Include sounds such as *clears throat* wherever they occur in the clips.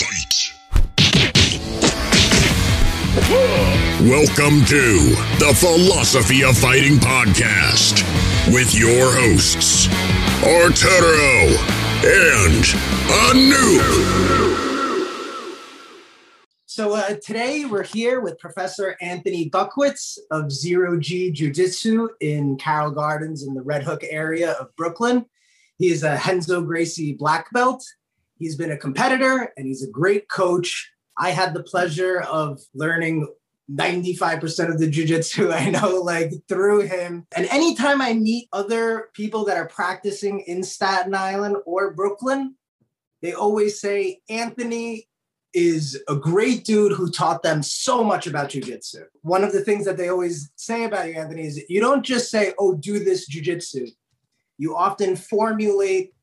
Fight! Welcome to the Philosophy of Fighting Podcast with your hosts, Arturo and Anoop. So uh, today we're here with Professor Anthony Buckwitz of Zero G Jiu Jitsu in Carroll Gardens in the Red Hook area of Brooklyn. He is a Renzo Gracie black belt. He's been a competitor and he's a great coach. I had the pleasure of learning 95% of the jujitsu *laughs* I know, like through him. And anytime I meet other people that are practicing in Staten Island or Brooklyn, they always say, Anthony is a great dude who taught them so much about jujitsu. One of the things that they always say about you, Anthony, is you don't just say, oh, do this jujitsu. You often formulate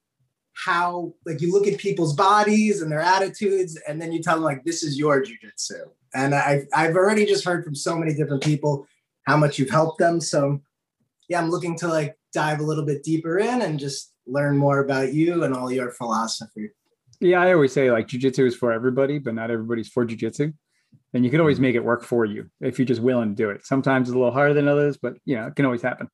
how, like, you look at people's bodies and their attitudes, and then you tell them, like, this is your jujitsu. And I've, I've already just heard from so many different people how much you've helped them. So, yeah, I'm looking to like dive a little bit deeper in and just learn more about you and all your philosophy. Yeah, I always say like jujitsu is for everybody, but not everybody's for jujitsu. And you can always make it work for you if you're just willing to do it. Sometimes it's a little harder than others, but you know, it can always happen.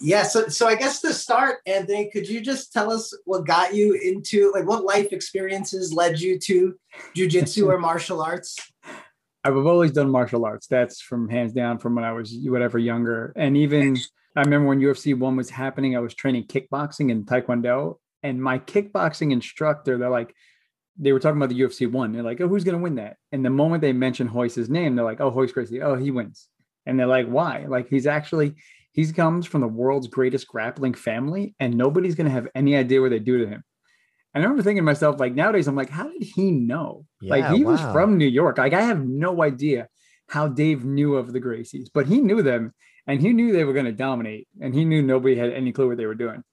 Yeah, so so I guess to start, Anthony, could you just tell us what got you into like what life experiences led you to jujitsu or *laughs* martial arts? I've always done martial arts. That's from hands down from when I was whatever younger. And even I remember when UFC one was happening, I was training kickboxing and taekwondo. And my kickboxing instructor, they're like, they were talking about the UFC one. They're like, oh, who's gonna win that? And the moment they mentioned Royce's name, they're like, oh, Royce Gracie, oh, he wins. And they're like, why? Like he's actually he comes from the world's greatest grappling family, and nobody's gonna have any idea what they do to him. And I remember thinking to myself, like nowadays, I'm like, how did he know? Yeah, like he was from New York. Like I have no idea how Dave knew of the Gracies, but he knew them and he knew they were going to dominate, and he knew nobody had any clue what they were doing.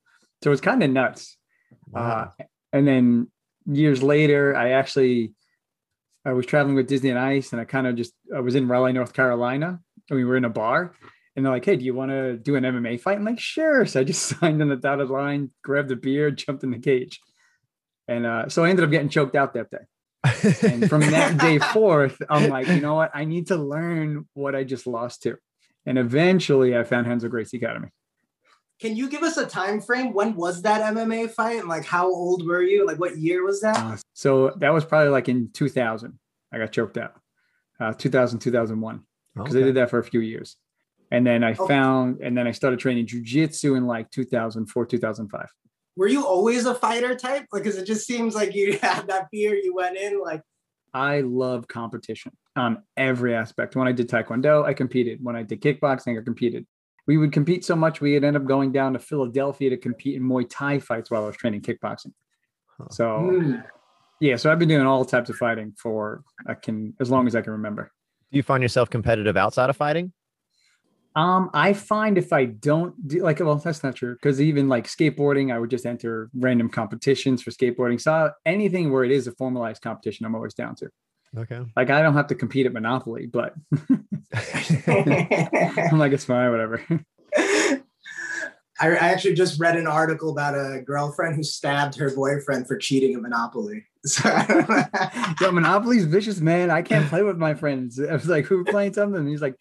So it's kind of nuts. Wow. Uh, and then years later, I actually I was traveling with Disney on Ice, and I kind of just I was in Raleigh, North Carolina, and we were in a bar, and they're like, "Hey, do you want to do an MMA fight?" I'm like, "Sure." So I just *laughs* signed on the dotted line, grabbed a beer, jumped in the cage, and uh, so I ended up getting choked out that day. And from that *laughs* day forth, I'm like, you know what? I need to learn what I just lost to. And eventually, I found Renzo Gracie Academy. Can you give us a time frame? When was that MMA fight? And like how old were you? Like what year was that? Uh, so that was probably like in 2000. I got choked out. Uh, 2000, 2001, because I Okay. did that for a few years. And then I Oh. found, and then I started training jujitsu in like 2004, 2005. Were you always a fighter type? Like, cause it just seems like you *laughs* had that fear. You went in like, I love competition on every aspect. When I did Taekwondo, I competed. When I did kickboxing, I competed. We would compete so much, we would end up going down to Philadelphia to compete in Muay Thai fights while I was training kickboxing. Huh. So, hmm. yeah, so I've been doing all types of fighting for I can as long as I can remember. Do you find yourself competitive outside of fighting? Um, I find if I don't do like, well, that's not true because even like skateboarding, I would just enter random competitions for skateboarding. So anything where it is a formalized competition, I'm always down to. Okay. Like, I don't have to compete at Monopoly, but *laughs* I'm like, it's fine, whatever. I, I actually just read an article about a girlfriend who stabbed her boyfriend for cheating at Monopoly. *laughs* So, Yo, Monopoly's vicious, man. I can't play with my friends. I was like, who playing something? And he's like,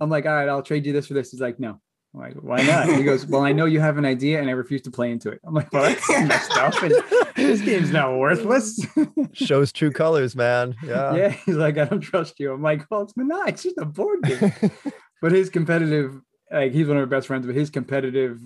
I'm like, all right, I'll trade you this for this. He's like, no. I'm like, why not? He goes, well, I know you have an idea and I refuse to play into it. I'm like, well, that's *laughs* messed up. And this game's not worthless. Shows true colors, man. *laughs* Yeah. yeah. He's like, I don't trust you. I'm like, well, it's Monopoly. It's just a board game. *laughs* but his competitive, like, he's one of my best friends, but his competitive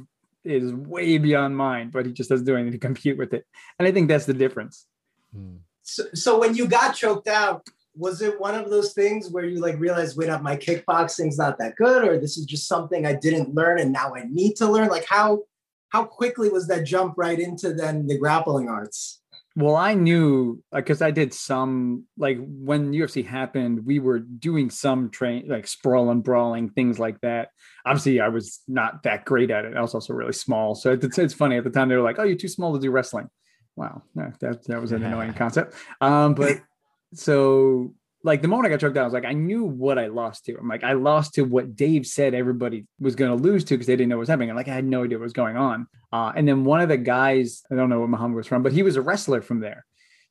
is way beyond mine, but he just doesn't do anything to compete with it. And I think that's the difference. Hmm. so, so when you got choked out, was it one of those things where you like realized, wait up, my kickboxing's not that good, or this is just something I didn't learn and now I need to learn? Like how how quickly was that jump right into then the grappling arts? Well, I knew because I did some like when UFC happened, we were doing some train like sprawling, brawling, things like that. Obviously, I was not that great at it. I was also really small. So it's, it's funny at the time they were like, "Oh, you're too small to do wrestling." Wow, that that was an annoying concept. Um, but so like the moment I got choked out, I was like, I knew what I lost to. I'm like, I lost to what Dave said everybody was going to lose to because they didn't know what was happening. And like, I had no idea what was going on. Uh, and then one of the guys, I don't know what Muhammad was from, but he was a wrestler from there.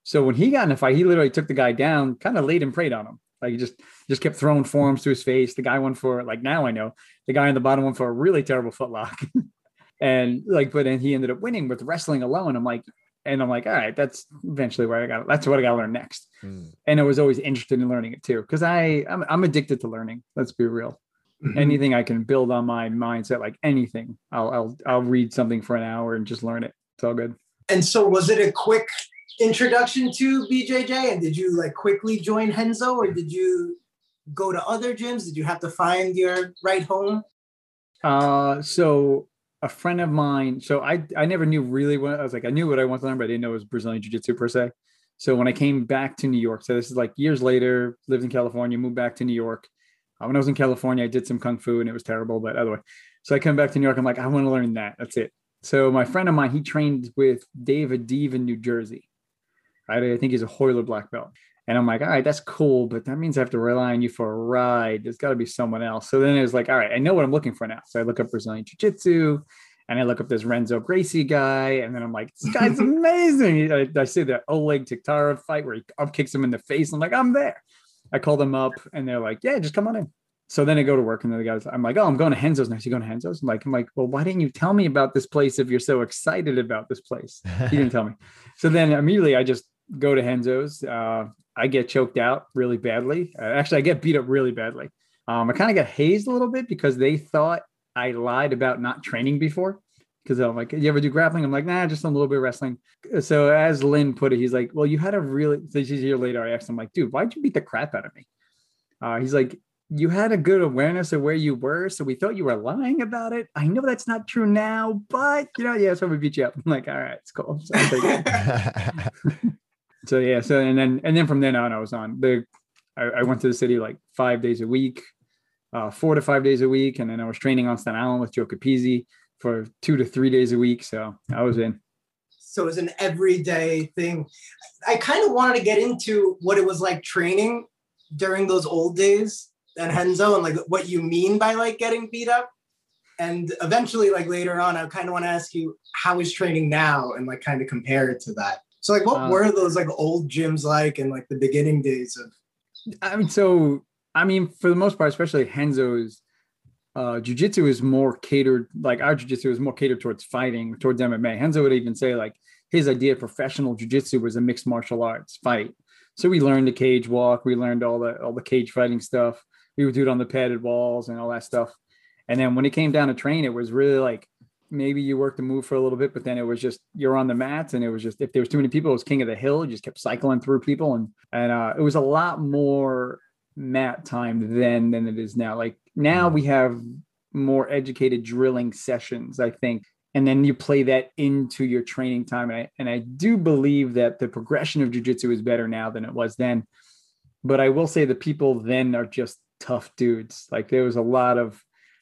So when he got in a fight, he literally took the guy down, kind of laid and prayed on him. Like he just just kept throwing forms to his face. The guy went for like now I know the guy on the bottom went for a really terrible footlock. *laughs* and like, but then he ended up winning with wrestling alone. I'm like, and I'm like, all right, that's eventually where I got. That's what I got to learn next. Mm. And I was always interested in learning it too, because I I'm, I'm addicted to learning. Let's be real. Mhm. Anything I can build on my mindset, like anything, I'll I'll I'll read something for an hour and just learn it. It's all good. And so, was it a quick introduction to BJJ? And did you like quickly join Renzo, or did you go to other gyms? Did you have to find your right home? Uh, so a friend of mine. So I I never knew really what I was like. I knew what I wanted to learn, but I didn't know it was Brazilian Jiu Jitsu per se. So when I came back to New York, so this is like years later, lived in California, moved back to New York. Uh, when I was in California, I did some kung fu and it was terrible, but other way. So I come back to New York. I'm like, I want to learn that. That's it. So my friend of mine, he trained with David Adiv in New Jersey. Right? I think he's a Royler black belt. And I'm like, all right, that's cool, but that means I have to rely on you for a ride. There's got to be someone else. So then it was like, all right, I know what I'm looking for now. So I look up Brazilian Jiu Jitsu and I look up this Renzo Gracie guy. And then I'm like, this guy's *laughs* amazing. I, I see the Oleg Taktarov fight where he up kicks him in the face. I'm like, I'm there. I call them up and they're like, yeah, just come on in. So then I go to work and then the guys, I'm like, oh, I'm going to Renzo's next. You going to Renzo's? I'm like, I'm like, well, why didn't you tell me about this place if you're so excited about this place? He didn't tell me. So then immediately I just go to Renzo's. Uh, I get choked out really badly. Uh, actually, I get beat up really badly. Um, I kind of got hazed a little bit because they thought I lied about not training before. Because I'm like, you ever do grappling? I'm like, nah, just a little bit of wrestling. So as Lynn put it, he's like, well, you had a really. This is a year later. I asked him like, dude, why'd you beat the crap out of me? Uh, he's like, you had a good awareness of where you were, so we thought you were lying about it. I know that's not true now, but you know, yeah, so we beat you up. I'm like, all right, it's cool. So, I'll take it. *laughs* *laughs* so yeah, so and then and then from then on, I was on the. I, I went to the city like five days a week, uh, four to five days a week, and then I was training on Staten Island with Joe Capizzi for two to three days a week. So I was in. So it was an everyday thing. I kind of wanted to get into what it was like training during those old days and Renzo and like what you mean by like getting beat up. And eventually, like later on, I kind of want to ask you how is training now and like kind of compare it to that. So like what Uh, were those like old gyms like in like the beginning days of I mean, so I mean, for the most part, especially Renzo's uh jujitsu is more catered, like our jujitsu is more catered towards fighting, towards MMA. Henzo would even say like his idea of professional jujitsu was a mixed martial arts fight. So we learned the cage walk, we learned all the all the cage fighting stuff. We would do it on the padded walls and all that stuff. And then when it came down to train, it was really like maybe you worked the move for a little bit, but then it was just you're on the mats, and it was just if there was too many people, it was king of the hill. You just kept cycling through people, and and uh, it was a lot more mat time then than it is now. Like now we have more educated drilling sessions, I think, and then you play that into your training time. And I and I do believe that the progression of jujitsu is better now than it was then. But I will say the people then are just tough dudes. Like there was a lot of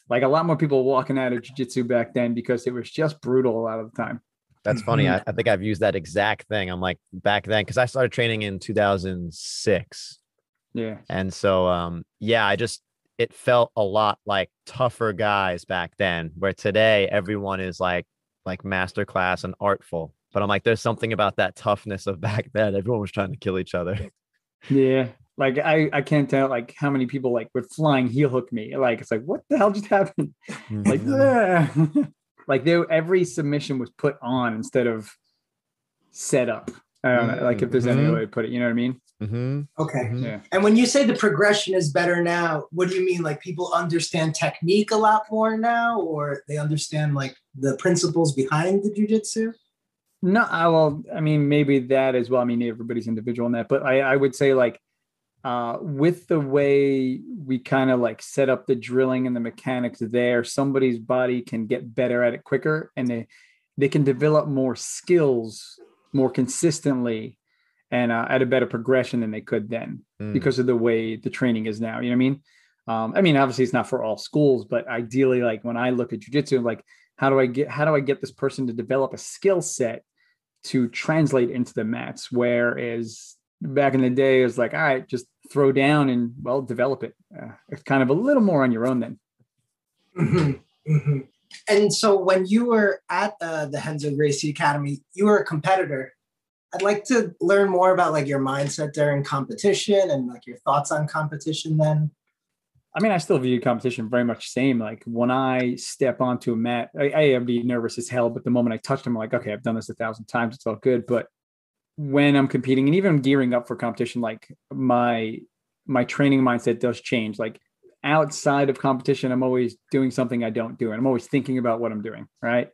like a lot more people walking out of jiu-jitsu back then because it was just brutal a lot of the time. That's funny. I, I think I've used that exact thing. I'm like back then because I started training in 2006, Yeah. and so um yeah, I just it felt a lot like tougher guys back then. Where today everyone is like like masterclass and artful. But I'm like, there's something about that toughness of back then. Everyone was trying to kill each other. Yeah. Like I, I can't tell like how many people like would flying heel hook me. Like it's like what the hell just happened? Like Mhm. "Ah." *laughs* like there every submission was put on instead of set up. I don't like if there's any Mhm. way to put it, you know what I mean? Mhm, okay. mhm. Yeah. And when you say the progression is better now, what do you mean? Like people understand technique a lot more now, or they understand like the principles behind the jujitsu? No, I will. I mean, maybe that as well. I mean, everybody's individual in that, but I, I would say like uh, with the way we kind of like set up the drilling and the mechanics there, somebody's body can get better at it quicker, and they they can develop more skills more consistently and uh, at a better progression than they could then Mm. because of the way the training is now. You know what I mean? Um, I mean, obviously it's not for all schools, but ideally, like when I look at jujitsu, like how do I get how do I get this person to develop a skill set to translate into the mats? Whereas back in the day, it was like, all right, just throw down and well, develop it. Uh, it's kind of a little more on your own then. Mhm, mhm. And so when you were at uh, the Renzo Gracie Academy, you were a competitor. I'd like to learn more about like your mindset during competition and like your thoughts on competition then. I mean, I still view competition very much the same. Like when I step onto a mat, I, I am be nervous as hell, but the moment I touch them, I'm like, okay, I've done this a thousand times. It's all good. But when I'm competing and even gearing up for competition, like my my training mindset does change. Like outside of competition, I'm always doing something I don't do. And I'm always thinking about what I'm doing. Right.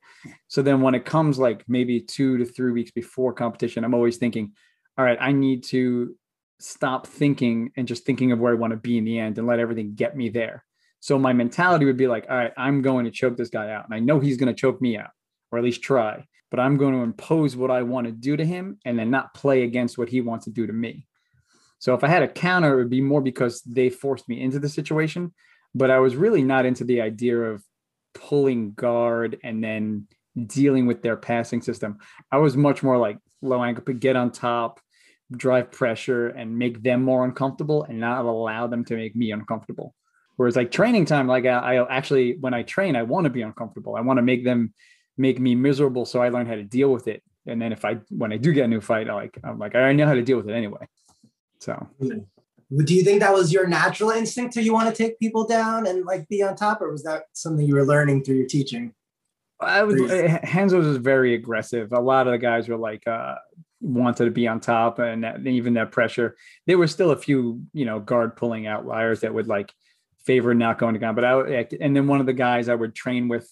So then when it comes like maybe two to three weeks before competition, I'm always thinking, all right, I need to stop thinking and just thinking of where I want to be in the end and let everything get me there. So my mentality would be like, all right, I'm going to choke this guy out. And I know he's going to choke me out, or at least try, but I'm going to impose what I want to do to him and then not play against what he wants to do to me. So if I had a counter, it would be more because they forced me into the situation. But I was really not into the idea of pulling guard and then dealing with their passing system. I was much more like low ankle, but get on top, drive pressure, and make them more uncomfortable and not allow them to make me uncomfortable. Whereas like training time, like I, I actually when I train, I want to be uncomfortable. I want to make them make me miserable so I learn how to deal with it. And then if I when I do get a new fight, I like I'm like I know how to deal with it anyway. So do you think that was your natural instinct to you want to take people down and like be on top, or was that something you were learning through your teaching? I would Renzo was very aggressive. A lot of the guys were like uh wanted to be on top and that, even that pressure. There were still a few, you know, guard pulling outliers that would like favor not going to ground. But I and then one of the guys I would train with,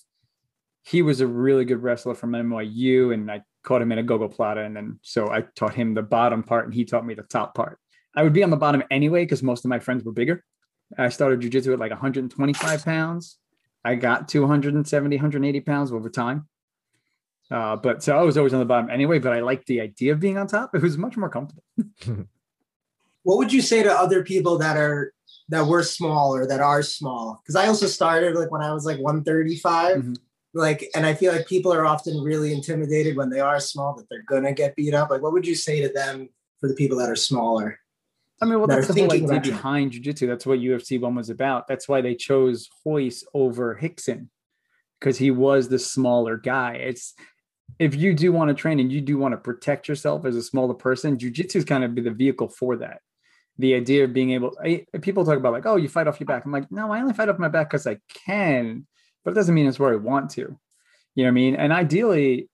he was a really good wrestler from NYU, and I caught him in a gogo plata, and then so I taught him the bottom part, and he taught me the top part. I would be on the bottom anyway because most of my friends were bigger. I started jujitsu at like 125 pounds. I got to 170, 180 pounds over time. Uh, but so I was always on the bottom anyway, but I liked the idea of being on top. It was much more comfortable. *laughs* what would you say to other people that are that were small or that are small? Because I also started like when I was like 135. Mm-hmm. Like, and I feel like people are often really intimidated when they are small that they're gonna get beat up. Like, what would you say to them for the people that are smaller? I mean, well, that's the whole idea behind jiu-jitsu. That's what UFC one was about. That's why they chose Royce over Rickson because he was the smaller guy. It's if you do want to train and you do want to protect yourself as a smaller person, jiu-jitsu is kind of be the vehicle for that. The idea of being able, I, people talk about like, oh, you fight off your back. I'm like, no, I only fight off my back because I can, but it doesn't mean it's where I want to. You know what I mean? And ideally,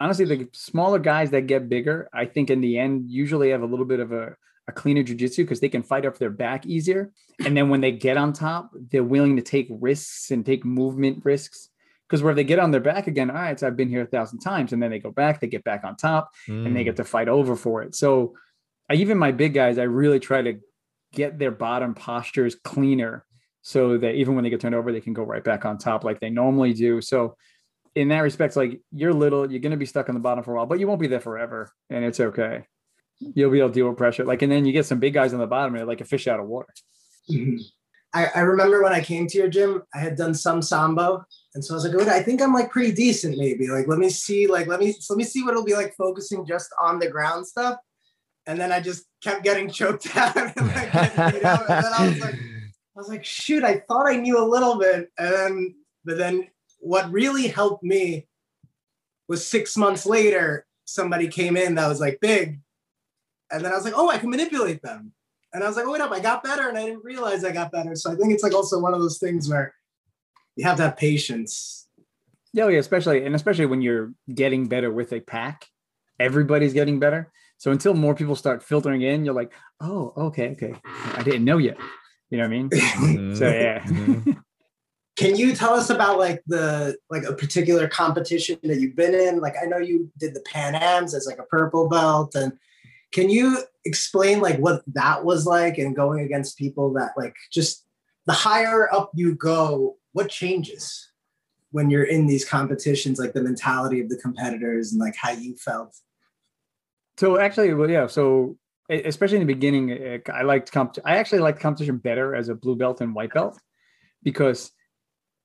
honestly, the smaller guys that get bigger, I think in the end usually have a little bit of a a cleaner jujitsu because they can fight off their back easier. And then when they get on top, they're willing to take risks and take movement risks. Because where they get on their back again, all right, so I've been here a thousand times, and then they go back, they get back on top, mm. and they get mm. to fight over for it. So, I, even my big guys, I really try to get their bottom postures cleaner, so that even when they get turned over, they can go right back on top like they normally do. So, in that respect, like you're little, you're going to be stuck on the bottom for a while, but you won't be there forever, and it's okay you'll be able to deal with pressure. Like, and then you get some big guys on the bottom, and like a fish out of water. Mm-hmm. I, I, remember when I came to your gym, I had done some sambo, and so I was like, I think I'm like pretty decent, maybe. Like, let me see, like, let me let me see what it'll be like focusing just on the ground stuff. And then I just kept getting choked *laughs* out, and, like, and then I was like, I was like, shoot, I thought I knew a little bit, and then, but then what really helped me was six months later, somebody came in that was like big and then I was like, oh, I can manipulate them. And I was like, oh, wait up, I got better and I didn't realize I got better. So I think it's like also one of those things where you have to have patience. Yeah, yeah, especially and especially when you're getting better with a pack, everybody's getting better. So until more people start filtering in, you're like, oh, okay, okay. I didn't know yet. You know what I mean? Mm-hmm. so yeah. Mm-hmm. Can you tell us about like the like a particular competition that you've been in? Like I know you did the Pan Ams as like a purple belt and can you explain like what that was like and going against people that like just the higher up you go, what changes when you're in these competitions, like the mentality of the competitors and like how you felt? So actually, well, yeah. So especially in the beginning, I liked comp. I actually liked competition better as a blue belt and white belt because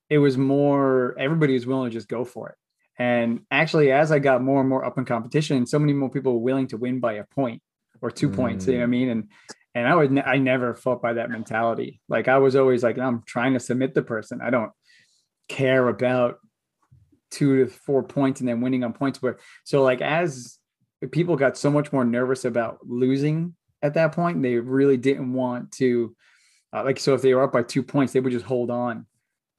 it was more. Everybody was willing to just go for it. And actually, as I got more and more up in competition, so many more people were willing to win by a point or two mm. points. You know what I mm. mean? And and I would ne- I never fought by that mentality. Like I was always like, I'm trying to submit the person. I don't care about two to four points and then winning on points. Where so like as people got so much more nervous about losing at that point. They really didn't want to, uh, like, so if they were up by two points, they would just hold on.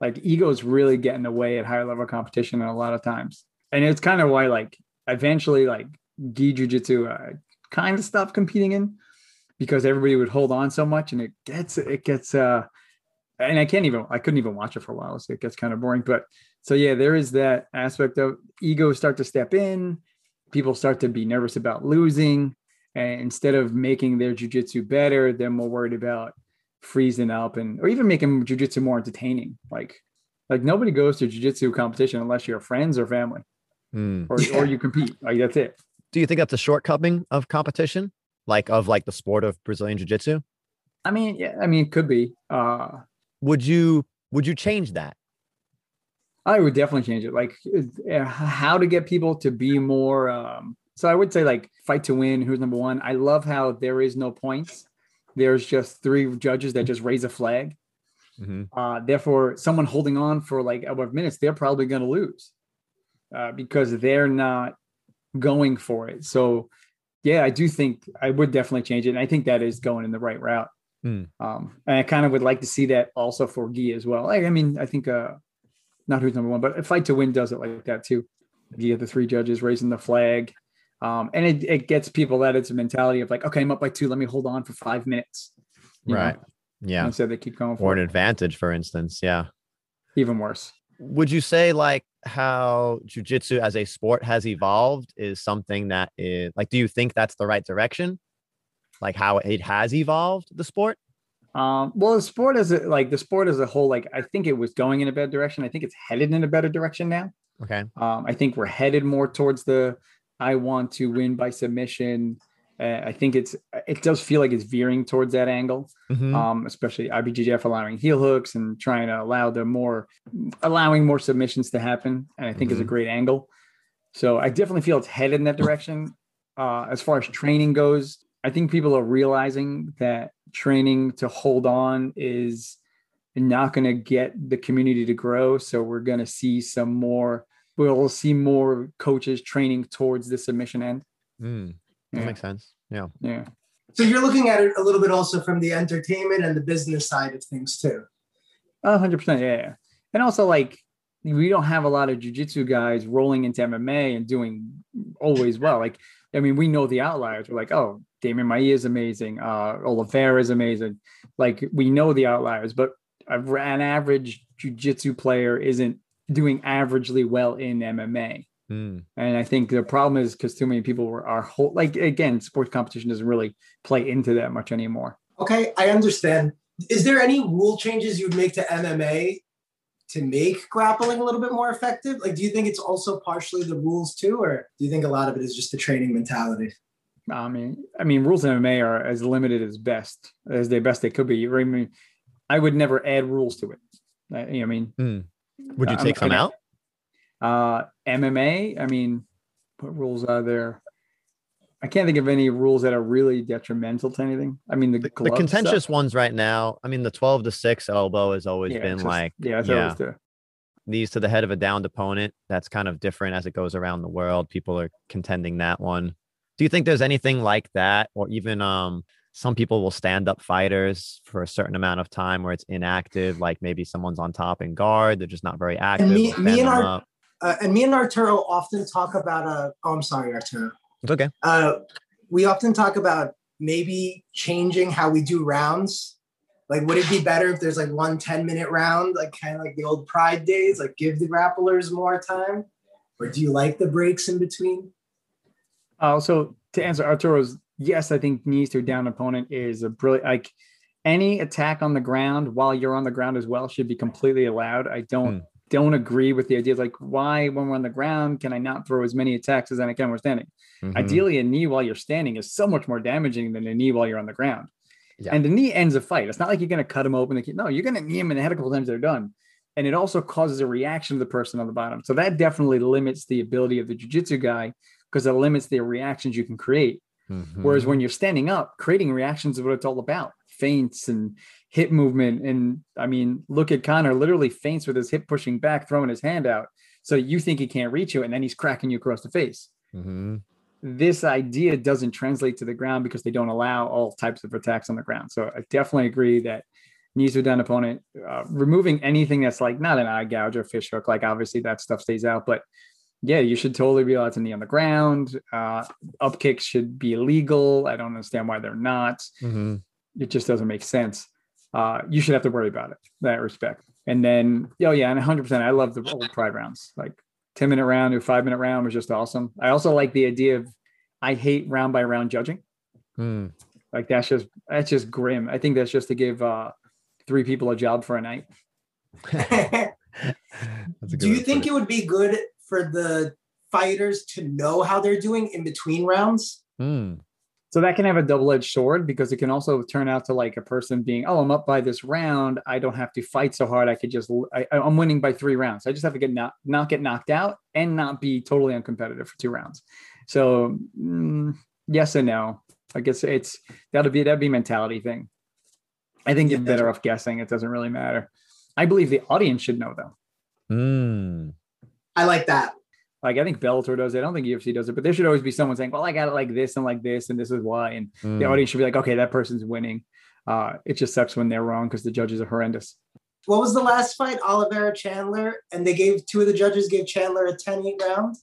Like, egos really get in the way at higher level competition a lot of times. And it's kind of why, like, eventually, like, gi jujitsu uh, kind of stopped competing in because everybody would hold on so much and it gets, it gets, uh, and I can't even, I couldn't even watch it for a while. So it gets kind of boring. But so, yeah, there is that aspect of egos start to step in. People start to be nervous about losing and instead of making their jujitsu better, they're more worried about freezing up and or even making jujitsu more entertaining. Like like nobody goes to jujitsu competition unless you're friends or family. Mm. Or or you compete. Like that's it. Do you think that's a shortcoming of competition? Like of like the sport of Brazilian Jiu-Jitsu? I mean, yeah, I mean it could be. Uh would you would you change that? I would definitely change it. Like uh, how to get people to be more um so I would say like fight to win. Who's number one? I love how there is no points. There's just three judges that just raise a flag. Mm-hmm. Uh, therefore, someone holding on for like a of minutes, they're probably going to lose uh, because they're not going for it. So, yeah, I do think I would definitely change it, and I think that is going in the right route. Mm. Um, and I kind of would like to see that also for Gi as well. I, I mean, I think uh, not who's number one, but a fight to win does it like that too. You get the three judges raising the flag. Um, and it, it gets people that it's a mentality of like, okay, I'm up by two. Let me hold on for five minutes. Right. Know? Yeah. Instead so they keep going for or an it. advantage, for instance. Yeah. Even worse. Would you say like how jujitsu as a sport has evolved is something that is like, do you think that's the right direction? Like how it has evolved the sport? Um, well, the sport as a, like the sport as a whole, like I think it was going in a better direction. I think it's headed in a better direction now. Okay. Um, I think we're headed more towards the I want to win by submission. Uh, I think it's it does feel like it's veering towards that angle, mm-hmm. um, especially IBJJF allowing heel hooks and trying to allow the more allowing more submissions to happen, and I think mm-hmm. is a great angle. So I definitely feel it's headed in that direction. Uh, as far as training goes, I think people are realizing that training to hold on is not going to get the community to grow. So we're going to see some more we'll see more coaches training towards the submission end. Mm, that yeah. makes sense. Yeah. Yeah. So you're looking at it a little bit also from the entertainment and the business side of things too. hundred percent. Yeah. And also like we don't have a lot of jujitsu guys rolling into MMA and doing always well. Like, I mean, we know the outliers. We're like, oh, Demian Maia is amazing. Uh, Oliveira is amazing. Like, we know the outliers, but an average jujitsu player isn't doing averagely well in MMA. Mm. And I think the problem is because too many people are, are whole, like again, sports competition doesn't really play into that much anymore. Okay, I understand. Is there any rule changes you'd make to MMA to make grappling a little bit more effective? Like, do you think it's also partially the rules too, or do you think a lot of it is just the training mentality? I mean, I mean, rules in MMA are as limited as best as they best they could be. I mean, I would never add rules to it. I, you know, I mean, mm. Would you take some out? Uh, MMA. I mean, what rules are there? I can't think of any rules that are really detrimental to anything. I mean, the, the, the contentious stuff. ones right now. I mean, the twelve to six elbow has always yeah, been just, like yeah, yeah. Knees to the head of a downed opponent. That's kind of different as it goes around the world. People are contending that one. Do you think there's anything like that, or even um some people will stand up fighters for a certain amount of time where it's inactive, like maybe someone's on top and guard, they're just not very active. And me, me and our, uh, and me and Arturo often talk about uh oh I'm sorry, Arturo. It's okay. Uh we often talk about maybe changing how we do rounds. Like, would it be better if there's like one 10 minute round, like kind of like the old pride days, like give the grapplers more time? Or do you like the breaks in between? Uh, so to answer Arturo's yes, I think knees to a down opponent is a brilliant like any attack on the ground while you're on the ground as well should be completely allowed. I don't hmm. don't agree with the idea of like why when we're on the ground can I not throw as many attacks as I can when we're standing? Mm-hmm. Ideally, a knee while you're standing is so much more damaging than a knee while you're on the ground. Yeah. And the knee ends a fight. It's not like you're going to cut them open. No, you're going to knee them in the head a couple times. They're done. And it also causes a reaction of the person on the bottom. So that definitely limits the ability of the jujitsu guy because it limits the reactions you can create. Mm-hmm. Whereas when you're standing up, creating reactions is what it's all about feints and hip movement. And I mean, look at Conor literally feints with his hip pushing back, throwing his hand out. So you think he can't reach you, and then he's cracking you across the face. Mm-hmm. this idea doesn't translate to the ground because they don't allow all types of attacks on the ground. So I definitely agree that knees to down opponent, uh, removing anything that's like not an eye gouge or fish hook, like obviously that stuff stays out, but yeah, you should totally be allowed to knee on the ground. Uh, up kicks should be illegal. I don't understand why they're not. Mm-hmm. It just doesn't make sense. Uh, you should have to worry about it, that respect. And then, oh yeah, and 100%, I love the old pride rounds. Like 10 minute round or five minute round was just awesome. I also like the idea of, I hate round by round judging. Mm. Like that's just, that's just grim. I think that's just to give uh, three people a job for a night. *laughs* *laughs* Do you think it would be good for the fighters to know how they're doing in between rounds? Mm. So that can have a double-edged sword because it can also turn out to like a person being, oh, I'm up by this round. I don't have to fight so hard. I could just, I, am winning by three rounds. I just have to get not, not get knocked out and not be totally uncompetitive for two rounds. So mm, yes and no. I guess it's that'll be that'd be mentality thing. I think you're better off guessing. It doesn't really matter. I believe the audience should know though. Mm. I like that. Like I think Bellator does it. I don't think UFC does it, but there should always be someone saying, "Well, I got it like this and like this, and this is why." And Mm. the audience should be like, "Okay, that person's winning." Uh, it just sucks when they're wrong because the judges are horrendous. What was the last fight? Oliveira Chandler, and they gave two of the judges gave Chandler a 10-8 round.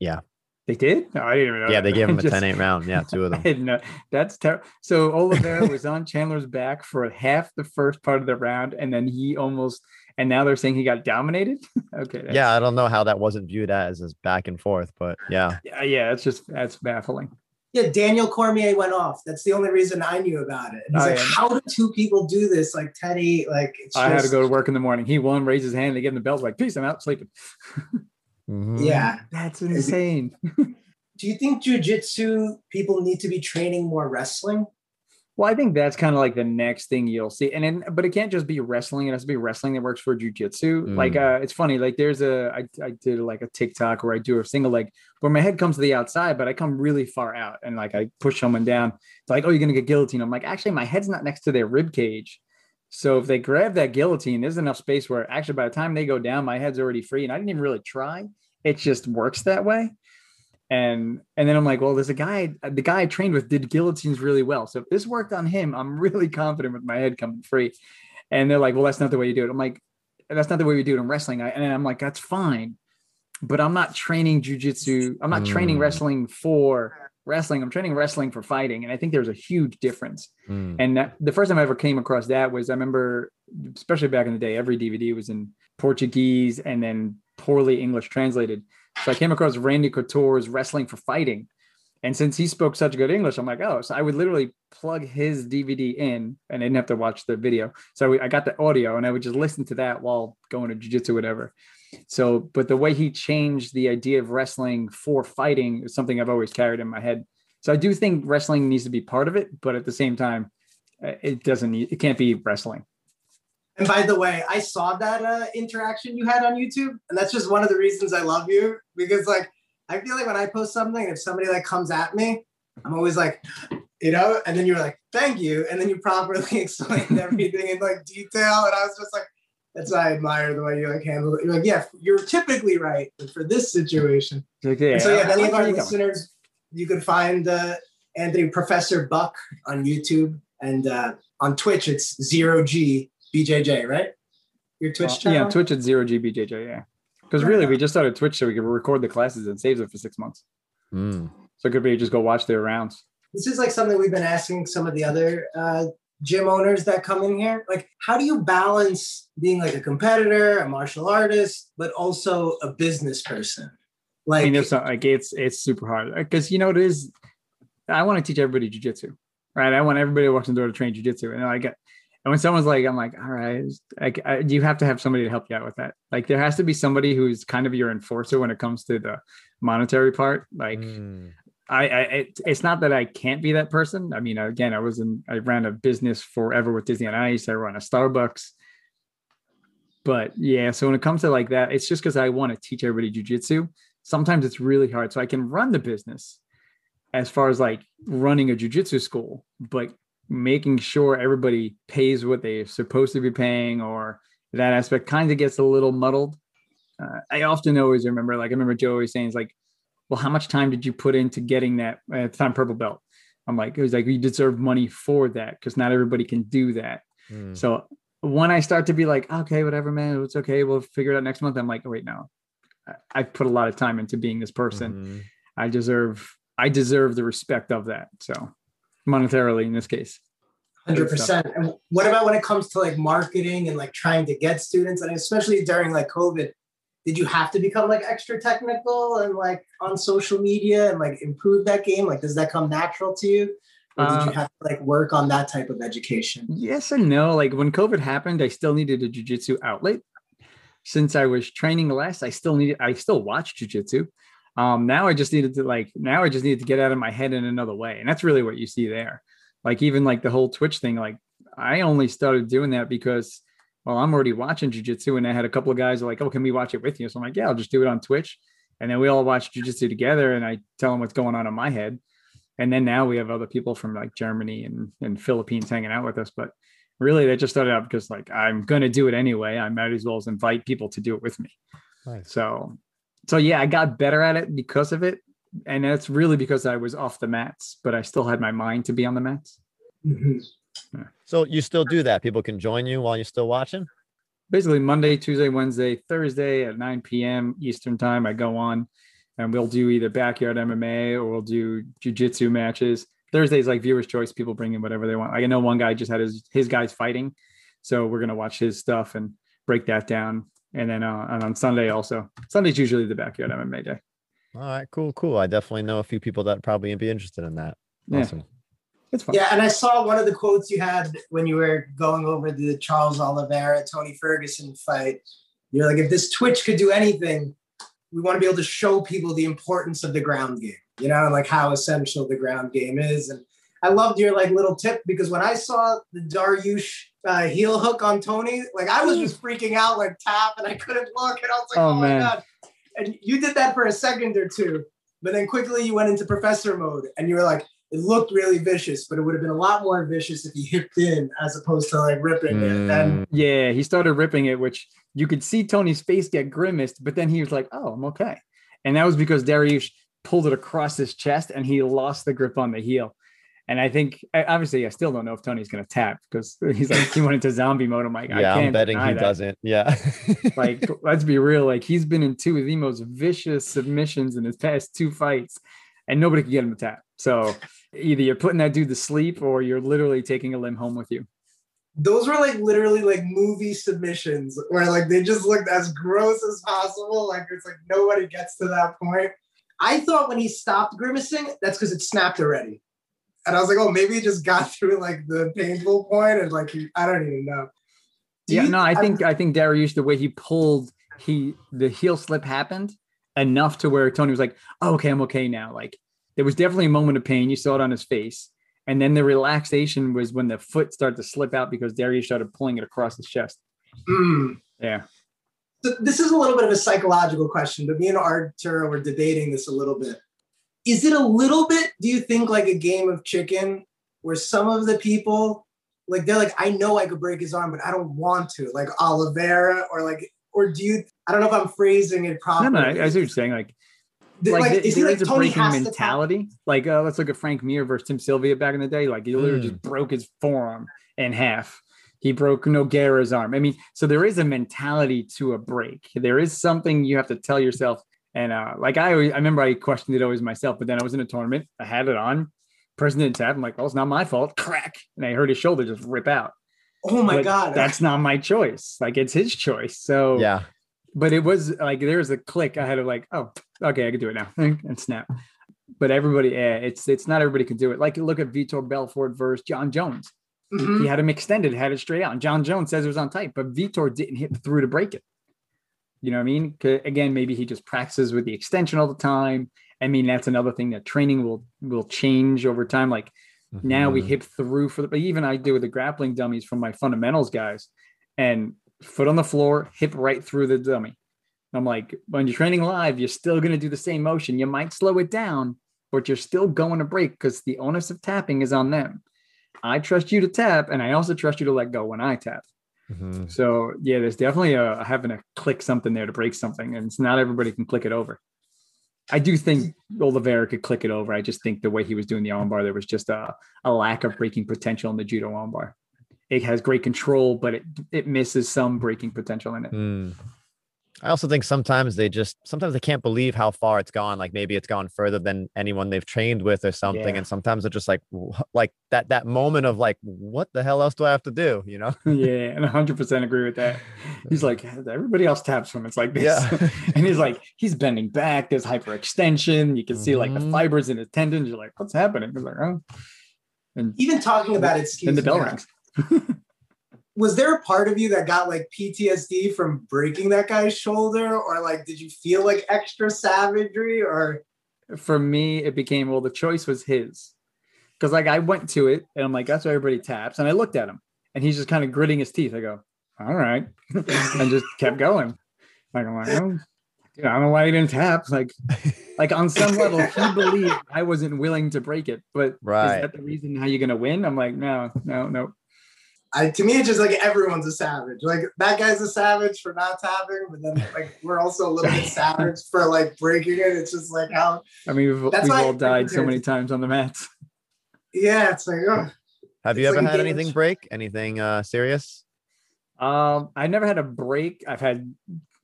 Yeah, they did? No, I didn't even know. Yeah, that. they gave *laughs* him a Just- 10 8 round. Yeah, two of *laughs* I them. didn't know. That's terrible. So Oliveira was on Chandler's back for half the first part of the round, and then he almost. And now they're saying he got dominated. *laughs* okay. that's- Yeah, I don't know how that wasn't viewed as as back and forth, but yeah. Yeah, yeah. It's just that's baffling. Yeah, Daniel Cormier went off. That's the only reason I knew about it. He's Oh, like, yeah. how do two people do this? Like 10-8, like it's I had to go to work in the morning. He won, raised his hand, they gave him the belt. Like, peace, I'm out sleeping. *laughs* Mhm. Yeah. That's insane. *laughs* Do you think jujitsu people need to be training more wrestling? Well, I think that's kind of like the next thing you'll see. And then, but it can't just be wrestling. It has to be wrestling that works for jujitsu. Mm. Like, uh, it's funny. Like, there's a, I, I did like a TikTok where I do a single leg where my head comes to the outside, but I come really far out and like I push someone down. It's like, oh, you're going to get guillotine. I'm like, actually, my head's not next to their rib cage. So if they grab that guillotine, there's enough space where actually by the time they go down, my head's already free. And I didn't even really try. It just works that way. And and then I'm like, well, there's a guy, the guy I trained with did guillotines really well. So if this worked on him, I'm *laughs* really confident with my head coming free. And they're like, well, that's not the way you do it. I'm like, that's not the way we do it in wrestling. I, and I'm like, that's fine. But I'm not training jujitsu. I'm not training Mm. wrestling for wrestling. I'm training wrestling for fighting. And I think there's a huge difference. Mm. And that, the first time I ever came across that was I remember, especially back in the day, every DVD was in Portuguese and then poorly English translated. So I came across Randy Couture's Wrestling for Fighting. And since he spoke such good English, I'm like, oh, so I would literally plug his DVD in and I didn't have to watch the video. So I got the audio and I would just listen to that while going to jujitsu, whatever. So, but the way he changed the idea of wrestling for fighting is something I've always carried in my head. So I do think wrestling needs to be part of it, but at the same time, uh, it doesn't need, it can't be wrestling. And by the way, I saw that uh, interaction you had on YouTube, and that's just one of the reasons I love you because, like, I feel like when I post something, if somebody like comes at me, I'm always like, you know, and then you're like, thank you, and then you properly *laughs* explained *laughs* everything in like detail, and I was just like, that's why I admire the way you like handle it. You're like, yeah, you're typically right, but for this situation, Okay. and so yeah, any like of our listeners, you can find uh, Anthony Professor Buck on YouTube and uh, on Twitch. It's zero G BJJ, right? Your Twitch Well, channel. Yeah, Twitch at zero GBJJ. Yeah. Because Right really, on. we just started Twitch so we could record the classes and saves it for six months. Mm. So it could be just go watch their rounds. This is like something we've been asking some of the other uh, gym owners that come in here. Like, how do you balance being like a competitor, a martial artist, but also a business person? I Like, mean, there's some, like it's it's super hard because you know it is. I want to teach everybody jujitsu, right? I want everybody who walks in the door to train jujitsu, and I get. And when someone's like, I'm like, all right, like, I, you have to have somebody to help you out with that. Like, there has to be somebody who's kind of your enforcer when it comes to the monetary part. Like, Mm. I, I it, it's not that I can't be that person. I mean, again, I was in I ran a business forever with Disney on Ice. I run a Starbucks. But yeah, so when it comes to like that, it's just because I want to teach everybody jujitsu. Sometimes it's really hard. So I can run the business as far as like running a jujitsu school, but making sure everybody pays what they're supposed to be paying or that aspect kind of gets a little muddled. Uh, I often always remember, like I remember Joe always saying, it's like well, how much time did you put into getting that at the time purple belt? I'm like, it was like, you deserve money for that because not everybody can do that. Mm. So when I start to be like, okay, whatever, man, it's okay. We'll figure it out next month. I'm like, oh, wait, no, I- I've put a lot of time into being this person. Mhm. I deserve, I deserve the respect of that. So monetarily in this case. Hundred percent. And what about when it comes to like marketing and like trying to get students, and especially during like COVID, did you have to become like extra technical and like on social media and like improve that game? Like, does that come natural to you, or did Uh, you have to like work on that type of education? Yes and no. Like when COVID happened, I still needed a jujitsu outlet. Since I was training less, I still needed, I still watch jujitsu. Um, now I just needed to like, now I just needed to get out of my head in another way. And that's really what you see there. Like even like the whole Twitch thing, like I only started doing that because, well, I'm already watching jujitsu and I had a couple of guys like, oh, can we watch it with you? So I'm like, yeah, I'll just do it on Twitch. And then we all watch jujitsu together and I tell them what's going on in my head. And then now we have other people from like Germany and, and Philippines hanging out with us. But really that just started out because like I'm gonna do it anyway. I might as well as invite people to do it with me. Nice. So so yeah, I got better at it because of it. And that's really because I was off the mats, but I still had my mind to be on the mats. Mhm. So you still do that? People can join you while you're still watching? Basically Monday, Tuesday, Wednesday, Thursday at 9 p.m. Eastern time, I go on and we'll do either backyard MMA or we'll do jujitsu matches. Thursday's like viewers' choice. People bring in whatever they want. Like I know one guy just had his his guys fighting, so we're gonna watch his stuff and break that down. And then uh, and on Sunday also. Sunday's usually the backyard MMA day. All right, cool, cool. I definitely know a few people that probably be interested in that. Yeah. Awesome. It's fun. Yeah, and I saw one of the quotes you had when you were going over the Charles Oliveira Tony Ferguson fight. You're like, if this Twitch could do anything, we want to be able to show people the importance of the ground game, you know, and like how essential the ground game is. And I loved your like little tip because when I saw the Dariush uh, heel hook on Tony, like I was just freaking out, like tap, and I couldn't look, and I was like, Oh, oh, my god! And you did that for a second or two, but then quickly you went into professor mode, and you were like, it looked really vicious, but it would have been a lot more vicious if he hipped in as opposed to like ripping it. And Mm, Yeah, he started ripping it, which you could see Tony's face get grimaced, but then he was like, "Oh, I'm okay," and that was because Dariush pulled it across his chest and he lost the grip on the heel. And I think, obviously, I still don't know if Tony's going to tap because he's like he went into zombie mode. I'm like, I yeah, can't I'm betting deny he that. doesn't. Yeah. *laughs* Like, let's be real. Like, he's been in two of the most vicious submissions in his past two fights, and nobody can get him to tap. So either you're putting that dude to sleep or you're literally taking a limb home with you. those were like literally like movie submissions where like they just looked as gross as possible. Like it's like nobody gets to that point. I thought when he stopped grimacing, that's because it snapped already. And I was like, oh, maybe he just got *laughs* through like the painful point and like he, I don't even know. Do yeah, you- no, I think I think Darius, the way he pulled, he the heel slip happened enough to where Tony was like, oh, "Okay, I'm okay now." Like there was definitely a moment of pain. You saw it on his face, and then the relaxation was when the foot started to slip out because Darius started pulling it across his chest. Mm. Yeah, So this is a little bit of a psychological question, but me and Arturo were debating this a little bit. Is it a little bit, do you think, like a game of chicken where some of the people, like, they're like, I know I could break his arm, but I don't want to, like Oliveira, or like, or do you, I don't know if I'm phrasing it properly. no, I, I see what you're saying. Like, Th- like, like, there- is he like is a Tony breaking has to tap- mentality. Like, uh, let's look at Frank Mir versus Tim Sylvia back in the day. Like, he literally just broke his forearm in half. He broke Nogueira's arm. I mean, so there is a mentality to a break. There is something you have to tell yourself. And uh, like I, always, I remember I questioned it always myself, but then I was in a tournament. I had it on. Person didn't tap. I'm like, well, it's not my fault. Crack, and I heard his shoulder just rip out. Oh my But God. That's not my choice. Like it's his choice. So yeah. but it was like there was a click. I had to like, oh, okay, I can do it now *laughs* and snap. But everybody, yeah, it's it's not everybody can do it. Like look at Vitor Belfort versus Jon Jones. Mhm. He had him extended, had it straight out. And Jon Jones says it was on tight, but Vitor didn't hit through to break it. You know what I mean? Again, maybe he just practices with the extension all the time. I mean, that's another thing that training will will change over time. Like mm-hmm. now we hip through for the but even I do with the grappling dummies from my fundamentals guys and foot on the floor, hip right through the dummy. I'm like, when you're training live, you're still gonna do the same motion. You might slow it down, but you're still going to break because the onus of tapping is on them. I trust you to tap, and I also trust you to let go when I tap. Mhm. So yeah, there's definitely a having to click something there to break something, and it's not everybody can click it over. I do think Oliveira could click it over. I just think the way he was doing the armbar, there was just a, a lack of breaking potential in the judo armbar. It has great control, but it it misses some breaking potential in it. Mm. I also think sometimes they just sometimes they can't believe how far it's gone. Like maybe it's gone further than anyone they've trained with or something. Yeah. And sometimes they're just like *laughs* like that that moment of like, what the hell else do I have to do? *laughs* You know? *laughs* yeah, and 100% agree with that. He's like, everybody else taps when it's like this. Yeah. and he's like, he's bending back. There's hyperextension. You can see like the Mhm. fibers in his tendons. You're like, what's happening? He's like, oh. And Even talking about it, excuse then the bell rings. Was there a part of you that got like PTSD from breaking that guy's shoulder, or like did you feel like extra savagery, or For me, it became, well, the choice was his. Because like I went to it and I'm like, that's why everybody taps. And I looked at him and he's just kind of gritting his teeth. I go, all right. *laughs* and just kept going. Like, I'm like, oh, dude, I don't know why he didn't tap. Like, like on some level, he *laughs* believed I wasn't willing to break it. But Right. is that the reason how you're gonna win? I'm like, no, no, no. I to me it's just like everyone's a savage. Like that guy's a savage for not tapping, but then like we're also a little bit savage for like breaking it. It's just like how I mean, we've, we've all I died so many times on the mats. *laughs* yeah, it's like oh, Have you It's ever like had game anything break? Anything uh serious? Um, I never had a break. I've had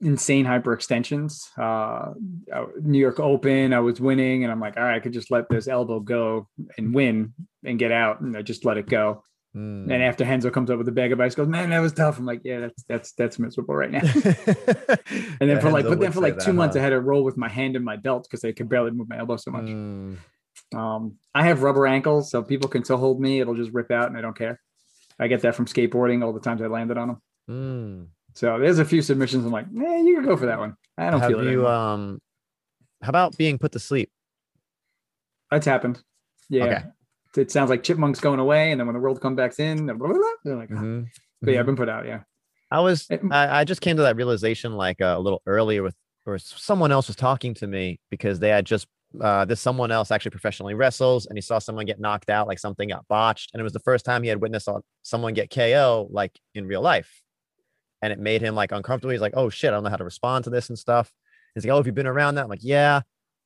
insane hyperextensions. Uh, uh, New York Open, I was winning, and I'm like, all right, I could just let this elbow go and win and get out, and I just let it go. Mm. And after Renzo comes up with a bag of ice, goes, man, that was tough. I'm like, yeah, that's that's that's miserable right now. *laughs* And then for like, but then for like two months, I had to roll with my hand in my belt because I could barely move my elbow so much. Mm. Um, I have rubber ankles, so people can still hold me. It'll just rip out, and I don't care. I get that from skateboarding all the times I landed on them. Mm. So there's a few submissions. I'm like, eh, you can go for that one. I don't Have feel it. you anymore. um how about being put to sleep? That's happened. Yeah. Okay. It sounds like chipmunks going away, and then when the world comes back in, blah, blah, blah, they're like, Mhm. but yeah, I've been put out. Yeah. I was I, I just came to that realization like uh, a little earlier with or someone else was talking to me because they had just uh this someone else actually professionally wrestles and he saw someone get knocked out like something got botched and it was the first time he had witnessed someone get KO like in real life. And it made him like uncomfortable. He's like oh shit I don't know how to respond to this and stuff. He's like oh have you been around that? I'm like yeah.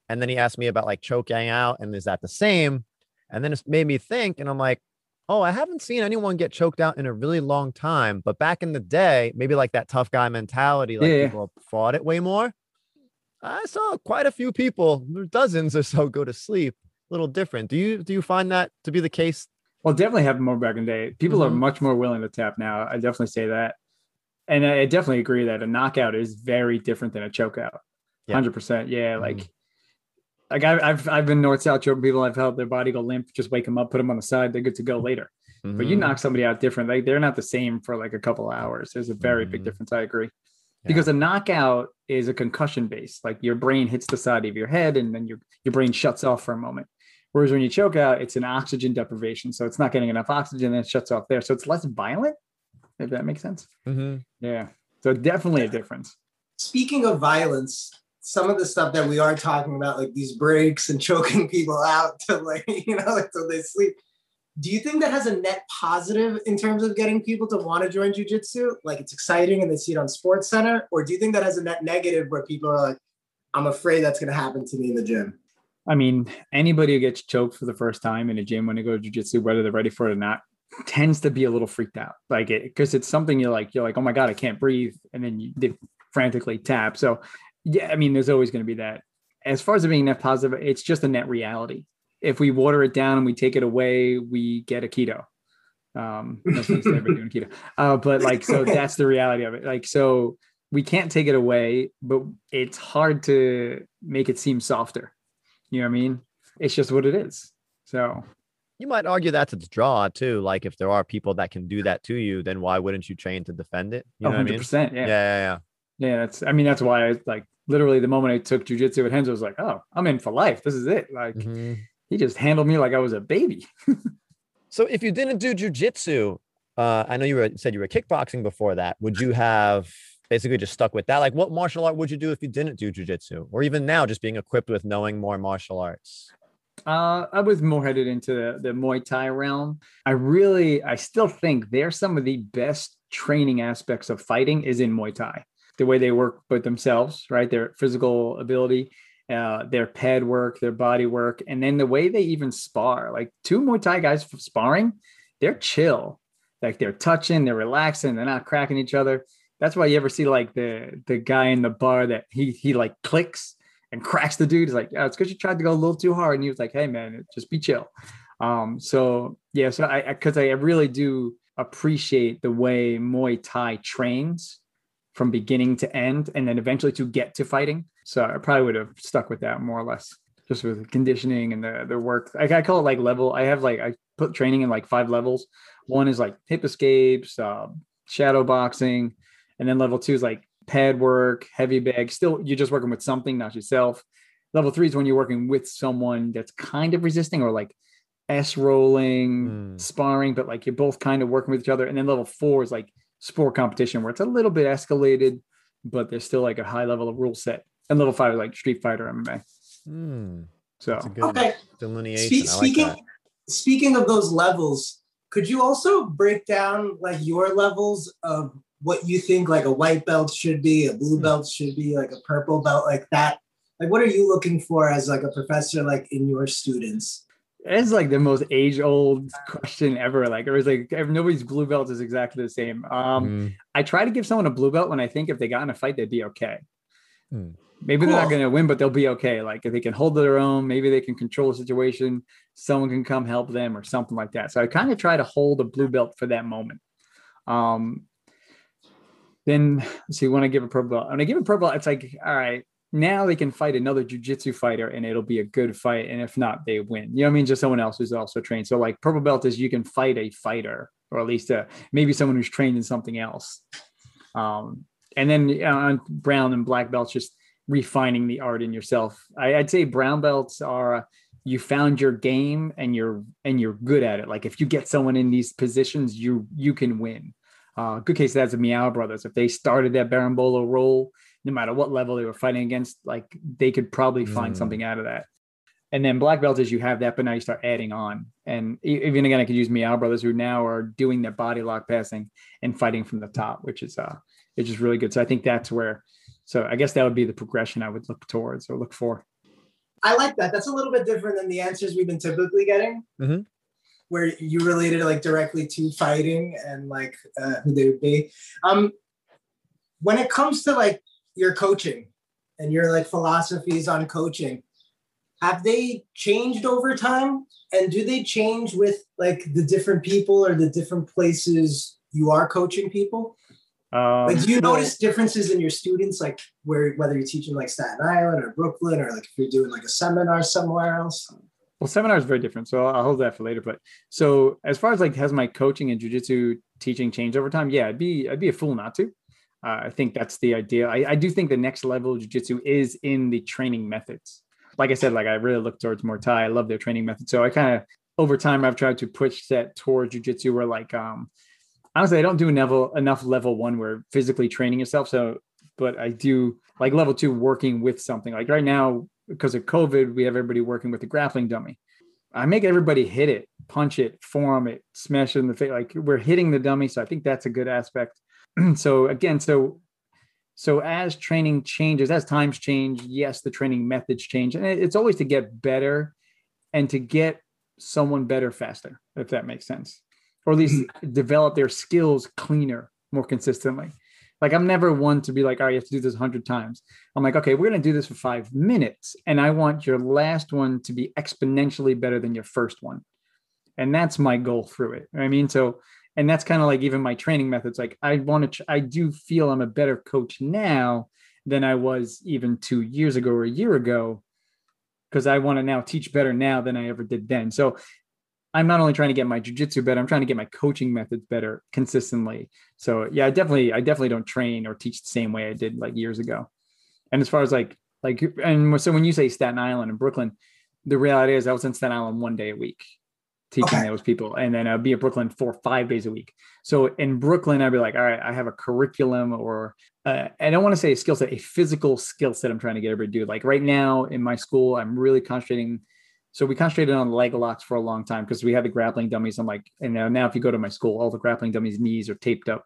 And then he asked me about like choking out and is that the same and then it made me think and I'm like oh, I haven't seen anyone get choked out in a really long time. But back in the day, maybe like that tough guy mentality, like Yeah, people fought it way more. I saw quite a few people, dozens or so, go to sleep. A little different. Do you do you find that to be the case? Well, definitely happened more back in the day. People are Mhm. much more willing to tap now. I definitely say that. And I definitely agree that a knockout is very different than a chokeout. Yeah. Hundred percent. Yeah. Like, Mhm. Like I've, I've I've been north south choking people. I've helped their body go limp. Just wake them up, put them on the side. They're good to go later. But you Mhm. knock somebody out different. Like they're not the same for like a couple hours. There's a very big Mhm. difference. I agree. Because a knockout is a concussion base. Like your brain hits the side of your head and then your your brain shuts off for a moment. Whereas when you choke out, it's an oxygen deprivation. So it's not getting enough oxygen and it shuts off there. So it's less violent, if that makes sense. Mhm. Yeah. So definitely a difference. speaking of violence, some of the stuff that we are talking about, like these breaks and *laughs* choking people out to like, you know, *laughs* until they sleep. Do you think that has a net positive in terms of getting people to want to join jujitsu? Like it's exciting and they see it on Sports Center, or do you think that has a net negative where people are like, "I'm afraid that's going to happen to me in the gym"? I mean, anybody who gets choked for the first time in a gym when they go to jujitsu, whether they're ready for it or not, tends to be a little freaked out. Like it because it's something you're like, you're like, oh my God, I can't breathe. And then you they frantically tap. So yeah, I mean, there's always going to be that. As far as it being net positive, it's just a net reality. If we water it down and we take it away, we get a keto. Um, *laughs* doing keto. Uh, but like, so *laughs* that's the reality of it. Like, so we can't take it away, but it's hard to make it seem softer. You know what I mean? It's just what it is. So You might argue that's its draw too. Like if there are people that can do that to you, then why wouldn't you train to defend it? You know what I mean? 100%. Yeah. Yeah, yeah, yeah. Yeah. That's, I mean, that's why I like literally the moment I took jujitsu at Renzo I was like, oh, I'm in for life. This is it. Like Mhm. he just handled me like I was a baby. *laughs* So if you didn't do jujitsu, uh, I know you were said you were kickboxing before that. Would you have basically just stuck with that? Like, what martial art would you do if you didn't do jujitsu, or even now, just being equipped with knowing more martial arts? Uh, I was more headed into the, the Muay Thai realm. I really, I still think they're some of the best training aspects of fighting is in Muay Thai. The way they work with themselves, right? Their physical ability. uh, their pad work, their body work, and then the way they even spar. Like two Muay Thai guys sparring, they're chill. Like they're touching, they're relaxing, they're not cracking each other. That's why you ever see like the the guy in the bar that he he like clicks and cracks the dude. He's like, oh, it's because you tried to go a little too hard. And he was like, hey man, just be chill. Um, so yeah, so I because I, I really do appreciate the way Muay Thai trains from beginning to end and then eventually to get to fighting. So I probably would have stuck with that more or less, just with conditioning and the the work. I, I call it like level. I have like I put training in like five levels. One is like hip escapes, uh, shadow boxing, and then level two is like pad work, heavy bag. Still, you're just working with something, not yourself. Level three is when you're working with someone that's kind of resisting or like S rolling, mm. sparring, but like you're both kind of working with each other. And then level four is like sport competition where it's a little bit escalated, but there's still like a high level of rule set. And level five is like Street Fighter MMA. Mm. So okay. delineation. Spe- speaking like speaking of those levels, could you also break down like your levels of what you think like a white belt should be, a blue hmm. belt should be, like a purple belt, like that? Like, what are you looking for as like a professor, like in your students? It's like the most age old question ever. Like it was like nobody's blue belt is exactly the same. Um, mm. I try to give someone a blue belt when I think if they got in a fight, they'd be okay. Mm. Maybe cool. they're not going to win, but they'll be okay. Like if they can hold their own, maybe they can control the situation. Someone can come help them or something like that. So I kind of try to hold a blue belt for that moment. Um, then see when I give a purple belt, when I give a purple belt, it's like, all right, now they can fight another jujitsu fighter and it'll be a good fight. And if not, they win. You know what I mean? Just someone else who's also trained. So like purple belt is you can fight a fighter or at least a, uh, maybe someone who's trained in something else. Um, and then on brown and black belts, just refining the art in yourself. I, would say brown belts are you found your game and you're and you're good at it. Like if you get someone in these positions, you you can win. Uh, good case that's the Miyao brothers. If they started that berimbolo roll, no matter what level they were fighting against, like they could probably find mm. something out of that. And then black belt is you have that, but now you start adding on. And even again, I could use Miyao brothers who now are doing that body lock passing and fighting from the top, which is uh, it's just really good. So I think that's where. So I guess that would be the progression I would look towards or look for. I like that. That's a little bit different than the answers we've been typically getting. Mm-hmm where you related like directly to fighting and like uh, who they would be. Um, when it comes to like your coaching and your like philosophies on coaching, have they changed over time? And do they change with like the different people or the different places you are coaching people? Um, like, do you notice differences in your students, like where whether you're teaching like Staten Island or Brooklyn, or like if you're doing like a seminar somewhere else? Well, seminar is very different, so I'll hold that for later. But so as far as like has my coaching and jujitsu teaching changed over time? Yeah, I'd be I'd be a fool not to. Uh, I think that's the idea. I, I do think the next level of jujitsu is in the training methods. Like I said, like I really look towards Muay Thai. I love their training methods. So I kind of over time I've tried to push that towards jujitsu where like um honestly I don't do level enough level one where physically training yourself. So but I do like level two working with something. Like right now, because of COVID, we have everybody working with a grappling dummy. I make everybody hit it, punch it, form it, smash it in the face. Like we're hitting the dummy. So I think that's a good aspect. *clears throat* so again, so so as training changes, as times change, yes, the training methods change. And it's always to get better and to get someone better faster, if that makes sense. Or at least mm-hmm. develop their skills cleaner, more consistently. Like I'm never one to be like, all right, you have to do this a hundred times. I'm like, okay, we're gonna do this for five minutes, and I want your last one to be exponentially better than your first one, and that's my goal through it. I mean, so and that's kind of like even my training methods. Like I want to, I do feel I'm a better coach now than I was even two years ago or a year ago, because I want to now teach better now than I ever did then. So I'm not only trying to get my jujitsu better, I'm trying to get my coaching methods better consistently. So yeah, I definitely, I definitely don't train or teach the same way I did like years ago. And as far as like, like, and so when you say Staten Island and Brooklyn, the reality is I was in Staten Island one day a week teaching okay. those people, and then I'd be at Brooklyn for five days a week. So in Brooklyn, I'd be like, all right, I have a curriculum, or uh, I don't want to say a skill set, a physical skill set. I'm trying to get everybody to do. Like right now in my school, I'm really concentrating so we concentrated on leg locks for a long time because we had the grappling dummies. I'm like, and now, now if you go to my school, all the grappling dummies' knees are taped up.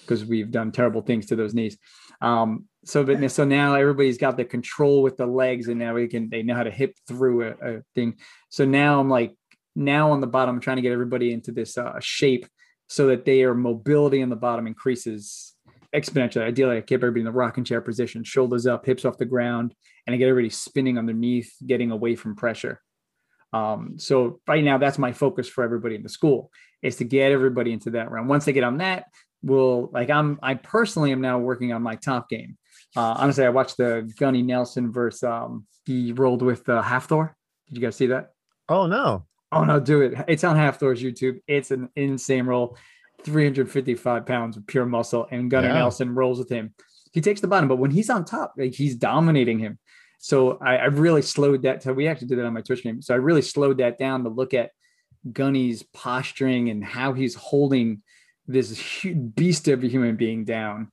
because we've done terrible things to those knees. Um, so but so now everybody's got the control with the legs, and now we can they know how to hip through a, a thing. So now I'm like now on the bottom, I'm trying to get everybody into this uh, shape so that their mobility in the bottom increases exponentially. Ideally, I keep everybody in the rocking chair position, shoulders up, hips off the ground, and I get everybody spinning underneath, getting away from pressure. Um, so right now, that's my focus for everybody in the school is to get everybody into that round. Once they get on that, we'll like I'm I personally am now working on my top game. Uh, honestly, I watched the Gunny Nelson versus um, he rolled with uh, Hafthor. Did you guys see that? Oh no! Oh no, do it! It's on Hafthor's YouTube. It's an insane roll. 355 pounds of pure muscle, and Gunnar yeah. Nelson rolls with him. He takes the bottom, but when he's on top, like he's dominating him. So I, I really slowed that. So we actually did that on my Twitch game. So I really slowed that down to look at Gunny's posturing and how he's holding this beast of a human being down.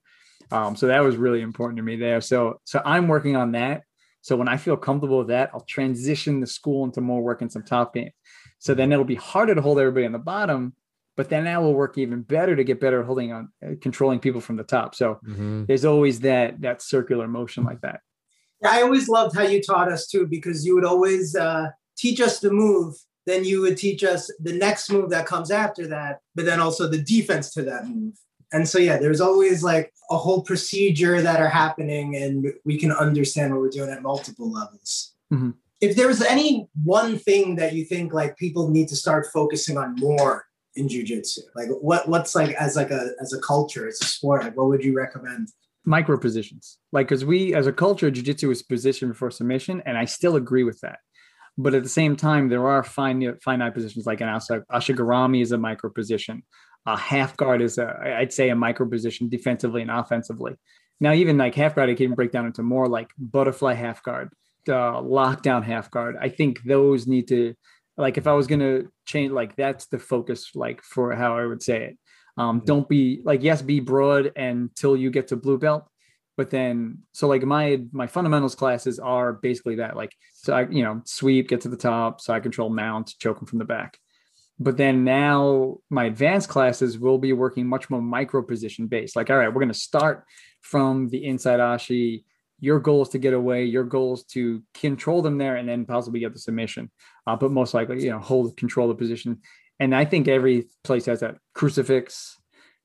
Um, so that was really important to me there. So so I'm working on that. So when I feel comfortable with that, I'll transition the school into more working some top game. So then it'll be harder to hold everybody on the bottom, but then that will work even better to get better at holding on uh, controlling people from the top. So mm-hmm. there's always that that circular motion like that. I always loved how you taught us too, because you would always uh, teach us the move then you would teach us the next move that comes after that, but then also the defense to that move. And so, yeah, there's always like a whole procedure that are happening, and we can understand what we're doing at multiple levels. Mm-hmm. If there was any one thing that you think like people need to start focusing on more in jujitsu, like what what's like as like a as a culture, as a sport, like what would you recommend? Micro positions, like because we as a culture, jujitsu is positioned for submission, and I still agree with that. But at the same time, there are finite, finite positions like an Ashigarami is a micro position. A half guard is a, I'd say a micro position defensively and offensively. Now, even like half guard, I can break down into more like butterfly half guard, uh, lockdown half guard. I think those need to, like, if I was going to change, like, that's the focus, like, for how I would say it. Um, mm-hmm. don't be like, yes, be broad until you get to blue belt, but then so like my my fundamentals classes are basically that like so i you know sweep get to the top side control mount choke them from the back but then now my advanced classes will be working much more micro position based like all right we're going to start from the inside ashi your goal is to get away your goal is to control them there and then possibly get the submission uh, but most likely you know hold control the position and i think every place has that crucifix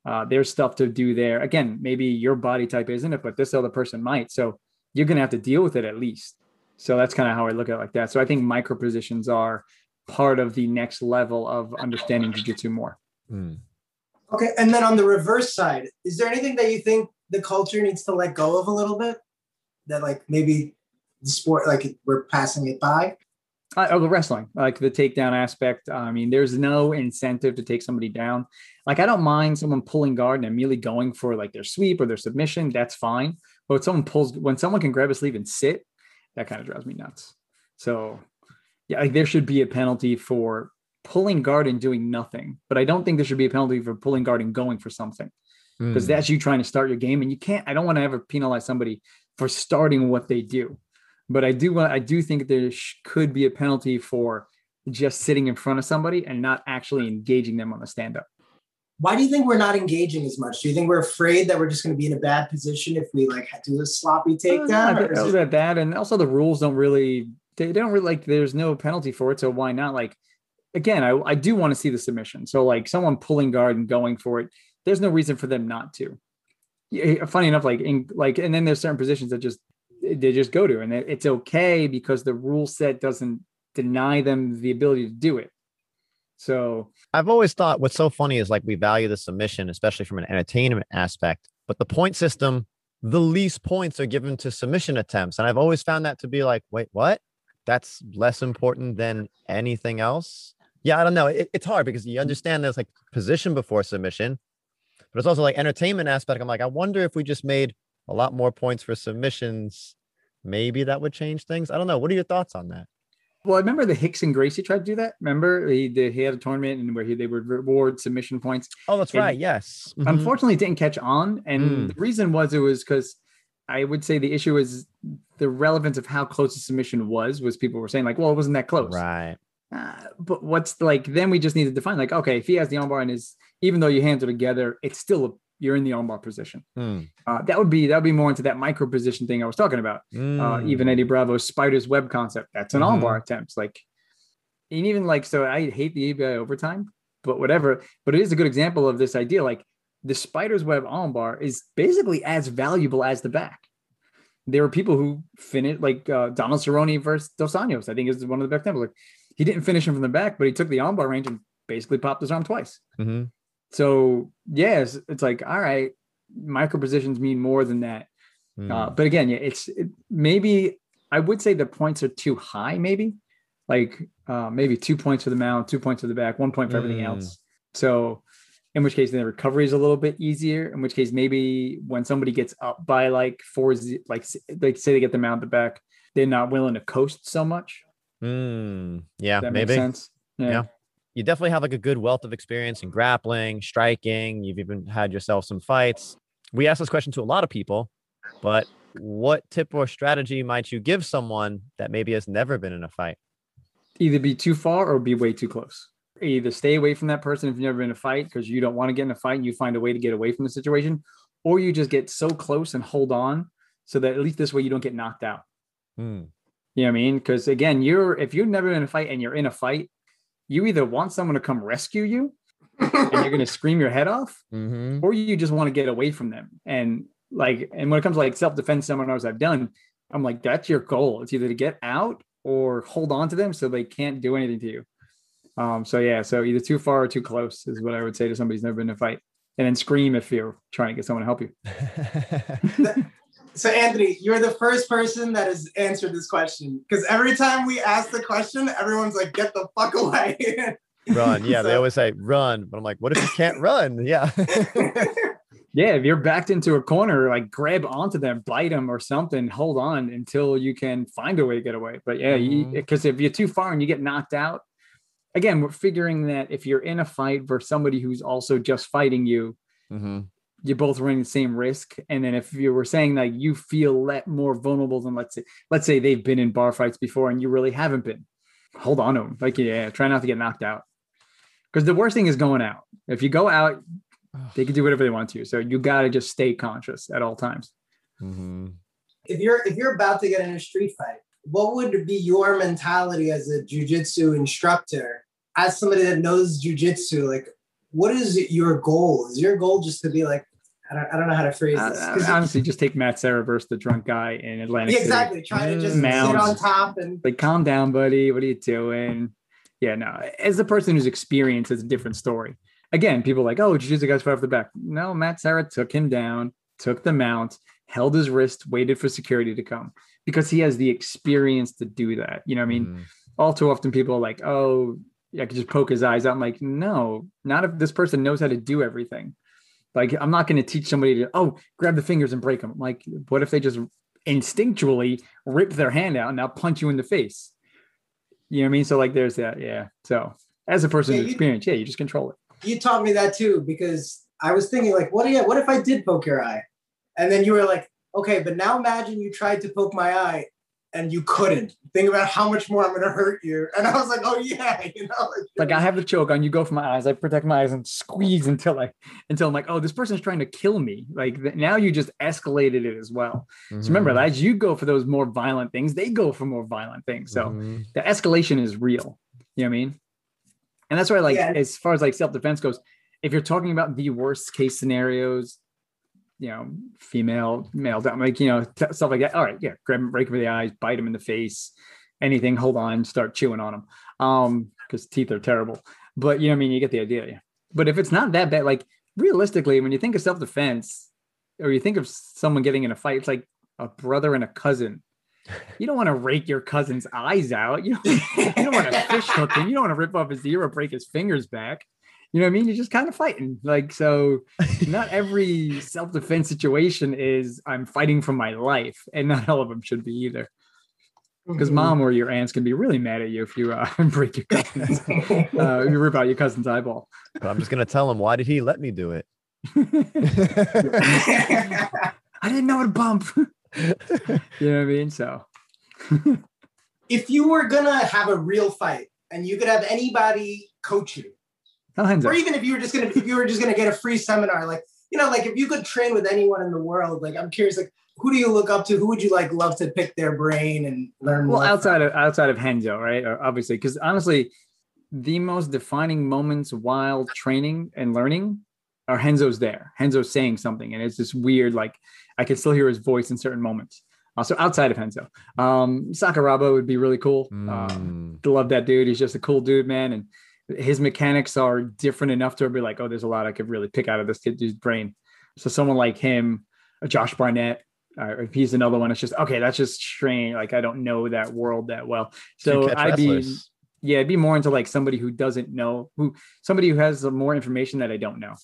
uh, there's stuff to do there. Again, maybe your body type isn't it, but this other person might. So you're going to have to deal with it at least. So that's kind of how I look at it like that. So I think micro positions are part of the next level of understanding jujitsu more. Mm. Okay. And then on the reverse side, is there anything that you think the culture needs to let go of a little bit? That like maybe the sport, like we're passing it by? Uh, oh, the wrestling, like the takedown aspect. I mean, there's no incentive to take somebody down. Like, I don't mind someone pulling guard and immediately going for like their sweep or their submission. That's fine. But when someone pulls, when someone can grab a sleeve and sit, that kind of drives me nuts. So, yeah, like there should be a penalty for pulling guard and doing nothing. But I don't think there should be a penalty for pulling guard and going for something because mm. that's you trying to start your game. And you can't, I don't want to ever penalize somebody for starting what they do but I do want I do think there sh- could be a penalty for just sitting in front of somebody and not actually engaging them on the stand up. Why do you think we're not engaging as much? Do you think we're afraid that we're just going to be in a bad position if we like do a sloppy takedown? Uh, no, that, and also the rules don't really they don't really like. There's no penalty for it, so why not? Like again, I I do want to see the submission. So like someone pulling guard and going for it, there's no reason for them not to. Eh, funny enough, like in like, and then there's certain positions that just they just go to and it's okay because the rule set doesn't deny them the ability to do it. So i've always thought what's so funny is like we value the submission especially from an entertainment aspect but the point system the least points are given to submission attempts and i've always found that to be like wait what? That's less important than anything else? Yeah i don't know. It, it's hard because you understand there's like position before submission but it's also like entertainment aspect i'm like i wonder if we just made a lot more points for submissions, maybe that would change things. I don't know. What are your thoughts on that? Well, I remember the Rickson Gracie tried to do that. Remember he did, he had a tournament and where he, they would reward submission points. Oh, that's and right. Yes. Mm-hmm. Unfortunately, it didn't catch on, and mm. the reason was it was because I would say the issue is the relevance of how close the submission was. Was people were saying like, well, it wasn't that close, right? Uh, but what's like then we just need to define like, okay, if he has the armbar and his even though your hands are together, it's still a you're in the armbar position. Hmm. Uh, that would be that would be more into that micro position thing I was talking about. Uh, even Mm. Eddie Bravo's spider's web concept. That's an Mhm. armbar attempt. Like, and even like so, I hate the EBI overtime, but whatever. But it is a good example of this idea. Like the spider's web armbar is basically as valuable as the back. There were people who finished like uh, Donald Cerrone versus Dos Anjos. I think is one of the best examples. Like he didn't finish him from the back, but he took the armbar range and basically popped his arm twice. Mhm. So yes, it's like all right, micro positions mean more than that. Mm. Uh, but again, yeah, it's it, maybe I would say the points are too high. Maybe like uh, maybe two points for the mount, two points for the back, one point for everything Mm. else. So in which case the recovery is a little bit easier. In which case maybe when somebody gets up by like four, z- like like say they get the mount the back, they're not willing to coast so much. Mm. Yeah, That maybe. makes sense. Yeah. You definitely have like a good wealth of experience in grappling, striking. You've even had yourself some fights. We ask this question to a lot of people, but what tip or strategy might you give someone that maybe has never been in a fight? Either be too far or be way too close. Either stay away from that person if you've never been in a fight because you don't want to get in a fight and you find a way to get away from the situation, or you just get so close and hold on so that at least this way you don't get knocked out. Hmm. You know what I mean? Because again, you're if you've never been in a fight and you're in a fight, you either want someone to come rescue you and you're gonna *laughs* scream your head off, Mm-hmm. or you just want to get away from them. And like, and when it comes to like self-defense seminars I've done, I'm like, that's your goal. It's either to get out or hold on to them so they can't do anything to you. Um, so yeah, so either too far or too close is what I would say to somebody who's never been in a fight. And then scream if you're trying to get someone to help you. *laughs* So Anthony, you're the first person that has answered this question because every time we ask the question, everyone's like, "Get the fuck away!" *laughs* run. Yeah, they always say run, but I'm like, what if you can't run? *laughs* Yeah. *laughs* Yeah, if you're backed into a corner, like grab onto them, bite them or something, hold on until you can find a way to get away. But yeah, because if you're too far and you get knocked out, again, we're figuring that if you're in a fight versus somebody who's also just fighting you, hmm you're both running the same risk. And then if you were saying that you feel let more vulnerable than let's say, let's say they've been in bar fights before and you really haven't been, hold on to them. Like, yeah, try not to get knocked out. Because the worst thing is going out. If you go out, they can do whatever they want to. So you got to just stay conscious at all times. hmm if you're if you're about to get in a street fight, what would be your mentality as a jujitsu instructor, as somebody that knows jujitsu? Like, what is your goal? Is your goal just to be like, I don't, I don't know how to phrase this. Uh, 'Cause- honestly, just take Matt Serra versus the drunk guy in Atlantic yeah, City. exactly. Trying to just sit on top and Like, calm down, buddy. What are you doing? Yeah, no. As a person who's experienced, it's a different story. Again, people are like, oh, jiu-jitsu guys fight off the back. No, Matt Serra took him down, took the mount, held his wrist, waited for security to come because he has the experience to do that. You know what I mean? Mhm. all too often people are like, oh, I could just poke his eyes out. I'm like, no, not if this person knows how to do everything. Like, I'm not going to teach somebody to, oh, grab the fingers and break them. Like, what if they just instinctually rip their hand out and now punch you in the face? You know what I mean? So, like, there's that. Yeah. So, as a person Yeah, who's you- experienced, yeah, you just control it. you taught me that too because I was thinking like, what? Yeah, what if I did poke your eye? And then you were like, okay, but now imagine you tried to poke my eye and you couldn't. Think about how much more I'm going to hurt you. *laughs* And I was like, oh yeah, *laughs* you know. Like, I have the choke on, you go for my eyes, I protect my eyes and squeeze until I, until I'm like, oh, this person's trying to kill me. Like, th- now you just escalated it as well. So remember, as you go for those more violent things, they go for more violent things. So Mhm. the escalation is real. You know what I mean? And that's why, like, Yeah. as far as like self defense goes, if you're talking about the worst case scenarios, you know, female, male, down, like, you know, stuff like that. All right, yeah, grab him, break him in the eyes, bite him in the face, anything, hold on, start chewing on him. Um, because teeth are terrible. But you know I mean? You get the idea. Yeah. But if it's not that bad, like realistically, when you think of self defense or you think of someone getting in a fight, it's like a brother and a cousin. *laughs* You don't want to rake your cousin's eyes out. You don't, you don't want to fish hook him. You don't want to rip off his ear or break his fingers back. You know what I mean? You're just kind of fighting. Like, so *laughs* not every self defense situation is I'm fighting for my life, and not all of them should be either. Because Mm-hmm. mom or your aunts can be really mad at you if you uh, *laughs* break your cousin's, uh, you rip out your cousin's eyeball. But I'm just gonna tell him why did he let me do it? *laughs* I didn't know it bump. you know what I mean? So if you were gonna have a real fight and you could have anybody coach you, all hands or even if you were just gonna if you were just gonna get a free seminar, like you know, like if you could train with anyone in the world, like I'm curious, like who do you look up to? Who would you like love to pick their brain and learn? Well, more outside of outside of Renzo, right? Uh, Obviously, because honestly, the most defining moments while training and learning are Renzo's there. Renzo's saying something, and it's just weird, like I can still hear his voice in certain moments. Also, outside of Renzo, um, Sakuraba would be really cool. Um, Mm. love that dude. He's just a cool dude, man, and his mechanics are different enough to be like, oh, there's a lot I could really pick out of this kid- dude's brain. So someone like him, Josh Barnett, uh, if he's another one, it's just okay. That's just strange. Like I don't know that world that well. So I'd be wrestlers. yeah, it'd be more into like somebody who doesn't know who somebody who has more information that I don't know.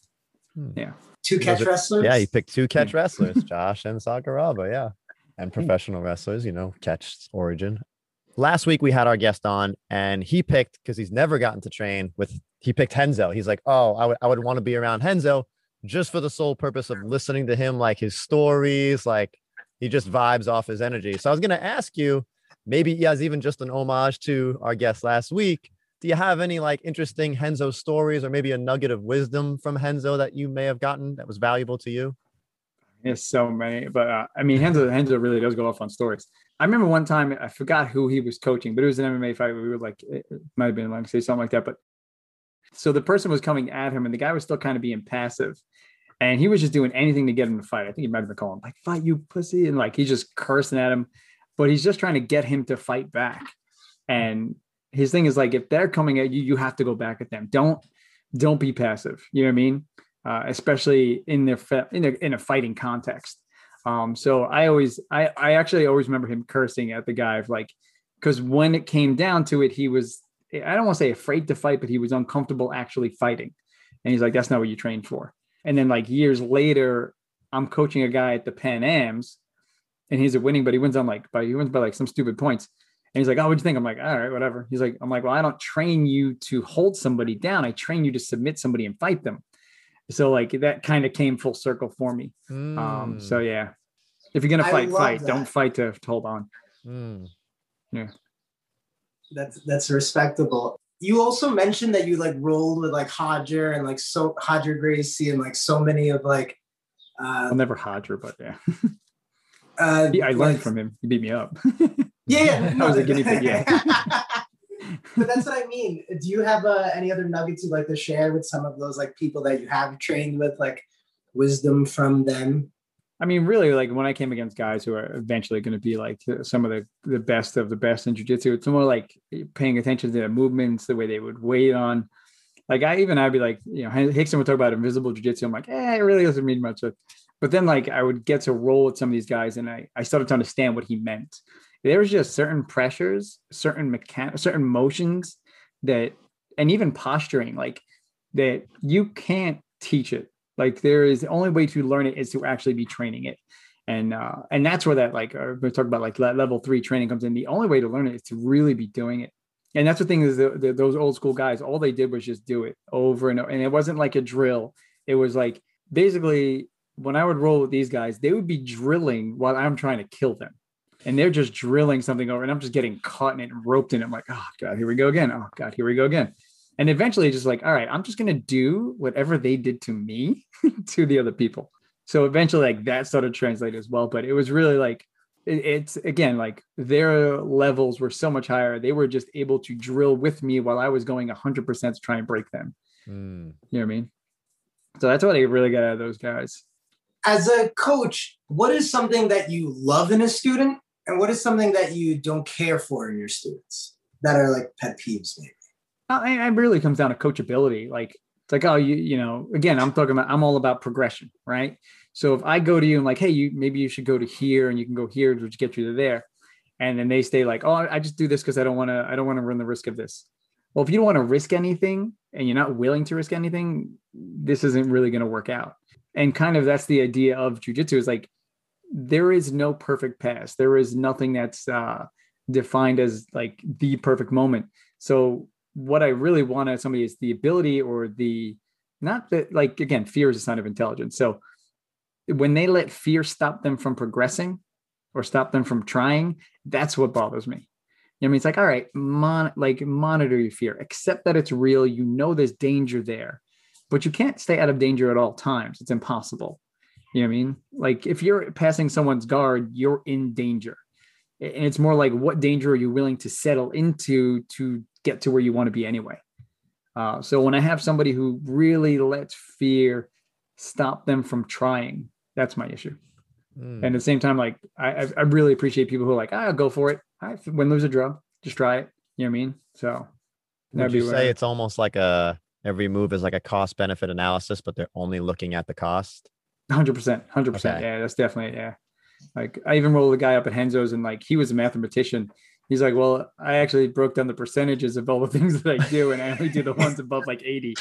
Hmm. Yeah, two catch wrestlers. Yeah, you picked two catch hmm. wrestlers, *laughs* Josh and Sakuraba. Yeah. And hmm. professional wrestlers, you know, catch origin. Last week we had our guest on and he picked because he's never gotten to train with he picked Renzo. He's like, oh, I would I would want to be around Renzo just for the sole purpose of listening to him, like his stories, like he just vibes off his energy. So I was gonna ask you, maybe as even just an homage to our guest last week. Do you have any like interesting Renzo stories or maybe a nugget of wisdom from Renzo that you may have gotten that was valuable to you? There's so many, but uh, I mean, Renzo Renzo really does go off on stories. I remember one time I forgot who he was coaching, but it was an MMA fight. We were like, it might have been like say something like that. But so the person was coming at him, and the guy was still kind of being passive, and he was just doing anything to get him to fight. I think he might have been calling like "fight you pussy," and like he's just cursing at him, but he's just trying to get him to fight back. And his thing is like, if they're coming at you, you have to go back at them. Don't don't be passive. You know what I mean? Uh, especially in their in a, in a fighting context. Um, so I always, I, I actually always remember him cursing at the guy, of like, because when it came down to it, he was, I don't want to say afraid to fight, but he was uncomfortable actually fighting. And he's like, that's not what you trained for. And then like years later, I'm coaching a guy at the Pan Ams, and he's a winning, but he wins on like, by he wins by like some stupid points. And he's like, oh, what'd you think? I'm like, all right, whatever. He's like, I'm like, well, I don't train you to hold somebody down. I train you to submit somebody and fight them. So like that kind of came full circle for me. Um, so Mm, yeah, if you're gonna fight, fight. that. Don't fight to, to hold on. mm. Yeah, That's that's respectable. You also mentioned that you like rolled with like Roger and like so Roger Gracie and like so many of like uh, I'll never Roger, but yeah, uh He- I learned like- from him. He beat me up. Yeah, yeah. *laughs* I was a that- guinea pig. Yeah. *laughs* but that's what I mean. Do you have uh, any other nuggets you'd like to share with some of those like people that you have trained with, like wisdom from them? I mean, really, like when I came against guys who are eventually going to be like some of the, the best of the best in jujitsu, it's more like paying attention to their movements, the way they would wait on. Like I even I'd be like, you know, Rickson would talk about invisible jujitsu. I'm like, eh, it really doesn't mean much. But then like I would get to roll with some of these guys, and I I started to understand what he meant. There was just certain pressures, certain mechan, certain motions that, and even posturing, like that you can't teach it. Like there is the only way to learn it is to actually be training it. And uh and that's where that like uh, we talk about like le- level three training comes in. The only way to learn it is to really be doing it. And that's the thing is the, the, those old school guys all they did was just do it over and over and it wasn't like a drill. It was like basically when i would roll with these guys they would be drilling while i'm trying to kill them and they're just drilling something over and i'm just getting caught in it and roped in it. I'm like oh god here we go again. Oh god here we go again. And eventually just like all right i'm just going to do whatever they did to me *laughs* to the other people. So eventually like that started to translate as well but it was really like it- it's again like their levels were so much higher. They were just able to drill with me while i was going 100% to try and break them. Mm. you know what i mean? So that's what i really got out of those guys. As a coach, what is something that you love in a student, and what is something that you don't care for in your students that are like pet peeves, maybe? Oh, I, it really comes down to coachability. Like it's like, oh, you, you know, again, I'm talking about, I'm all about progression, right? So if I go to you and like, hey, you maybe you should go to here and you can go here to get you to there, and then they stay like, oh, I just do this because I don't want to, I don't want to run the risk of this. Well, if you don't want to risk anything and you're not willing to risk anything, this isn't really going to work out. And kind of that's the idea of jujitsu is like there is no perfect pass. There is nothing that's uh, defined as like the perfect moment. So what I really want out of somebody is the ability or the not that like again, fear is a sign of intelligence. So when they let fear stop them from progressing or stop them from trying, that's what bothers me. You know, I mean, it's like, all right, mon- like monitor your fear, accept that it's real. You know, there's danger there, but you can't stay out of danger at all times. It's impossible. You know what I mean? Like if you're passing someone's guard, you're in danger. And it's more like what danger are you willing to settle into to get to where you want to be anyway? Uh, so when I have somebody who really lets fear stop them from trying, that's my issue. Mm. And at the same time, like I, I really appreciate people who are like, I'll go for it. I win, lose, a draw, just try it. You know what I mean? So would you say it's almost like a every move is like a cost benefit analysis, but they're only looking at the cost? Hundred percent, hundred percent. Yeah, that's definitely yeah. Like I even rolled a guy up at Renzo's and like he was a mathematician. He's like, well, I actually broke down the percentages of all the *laughs* things that I do, and I only do the ones above like eighty.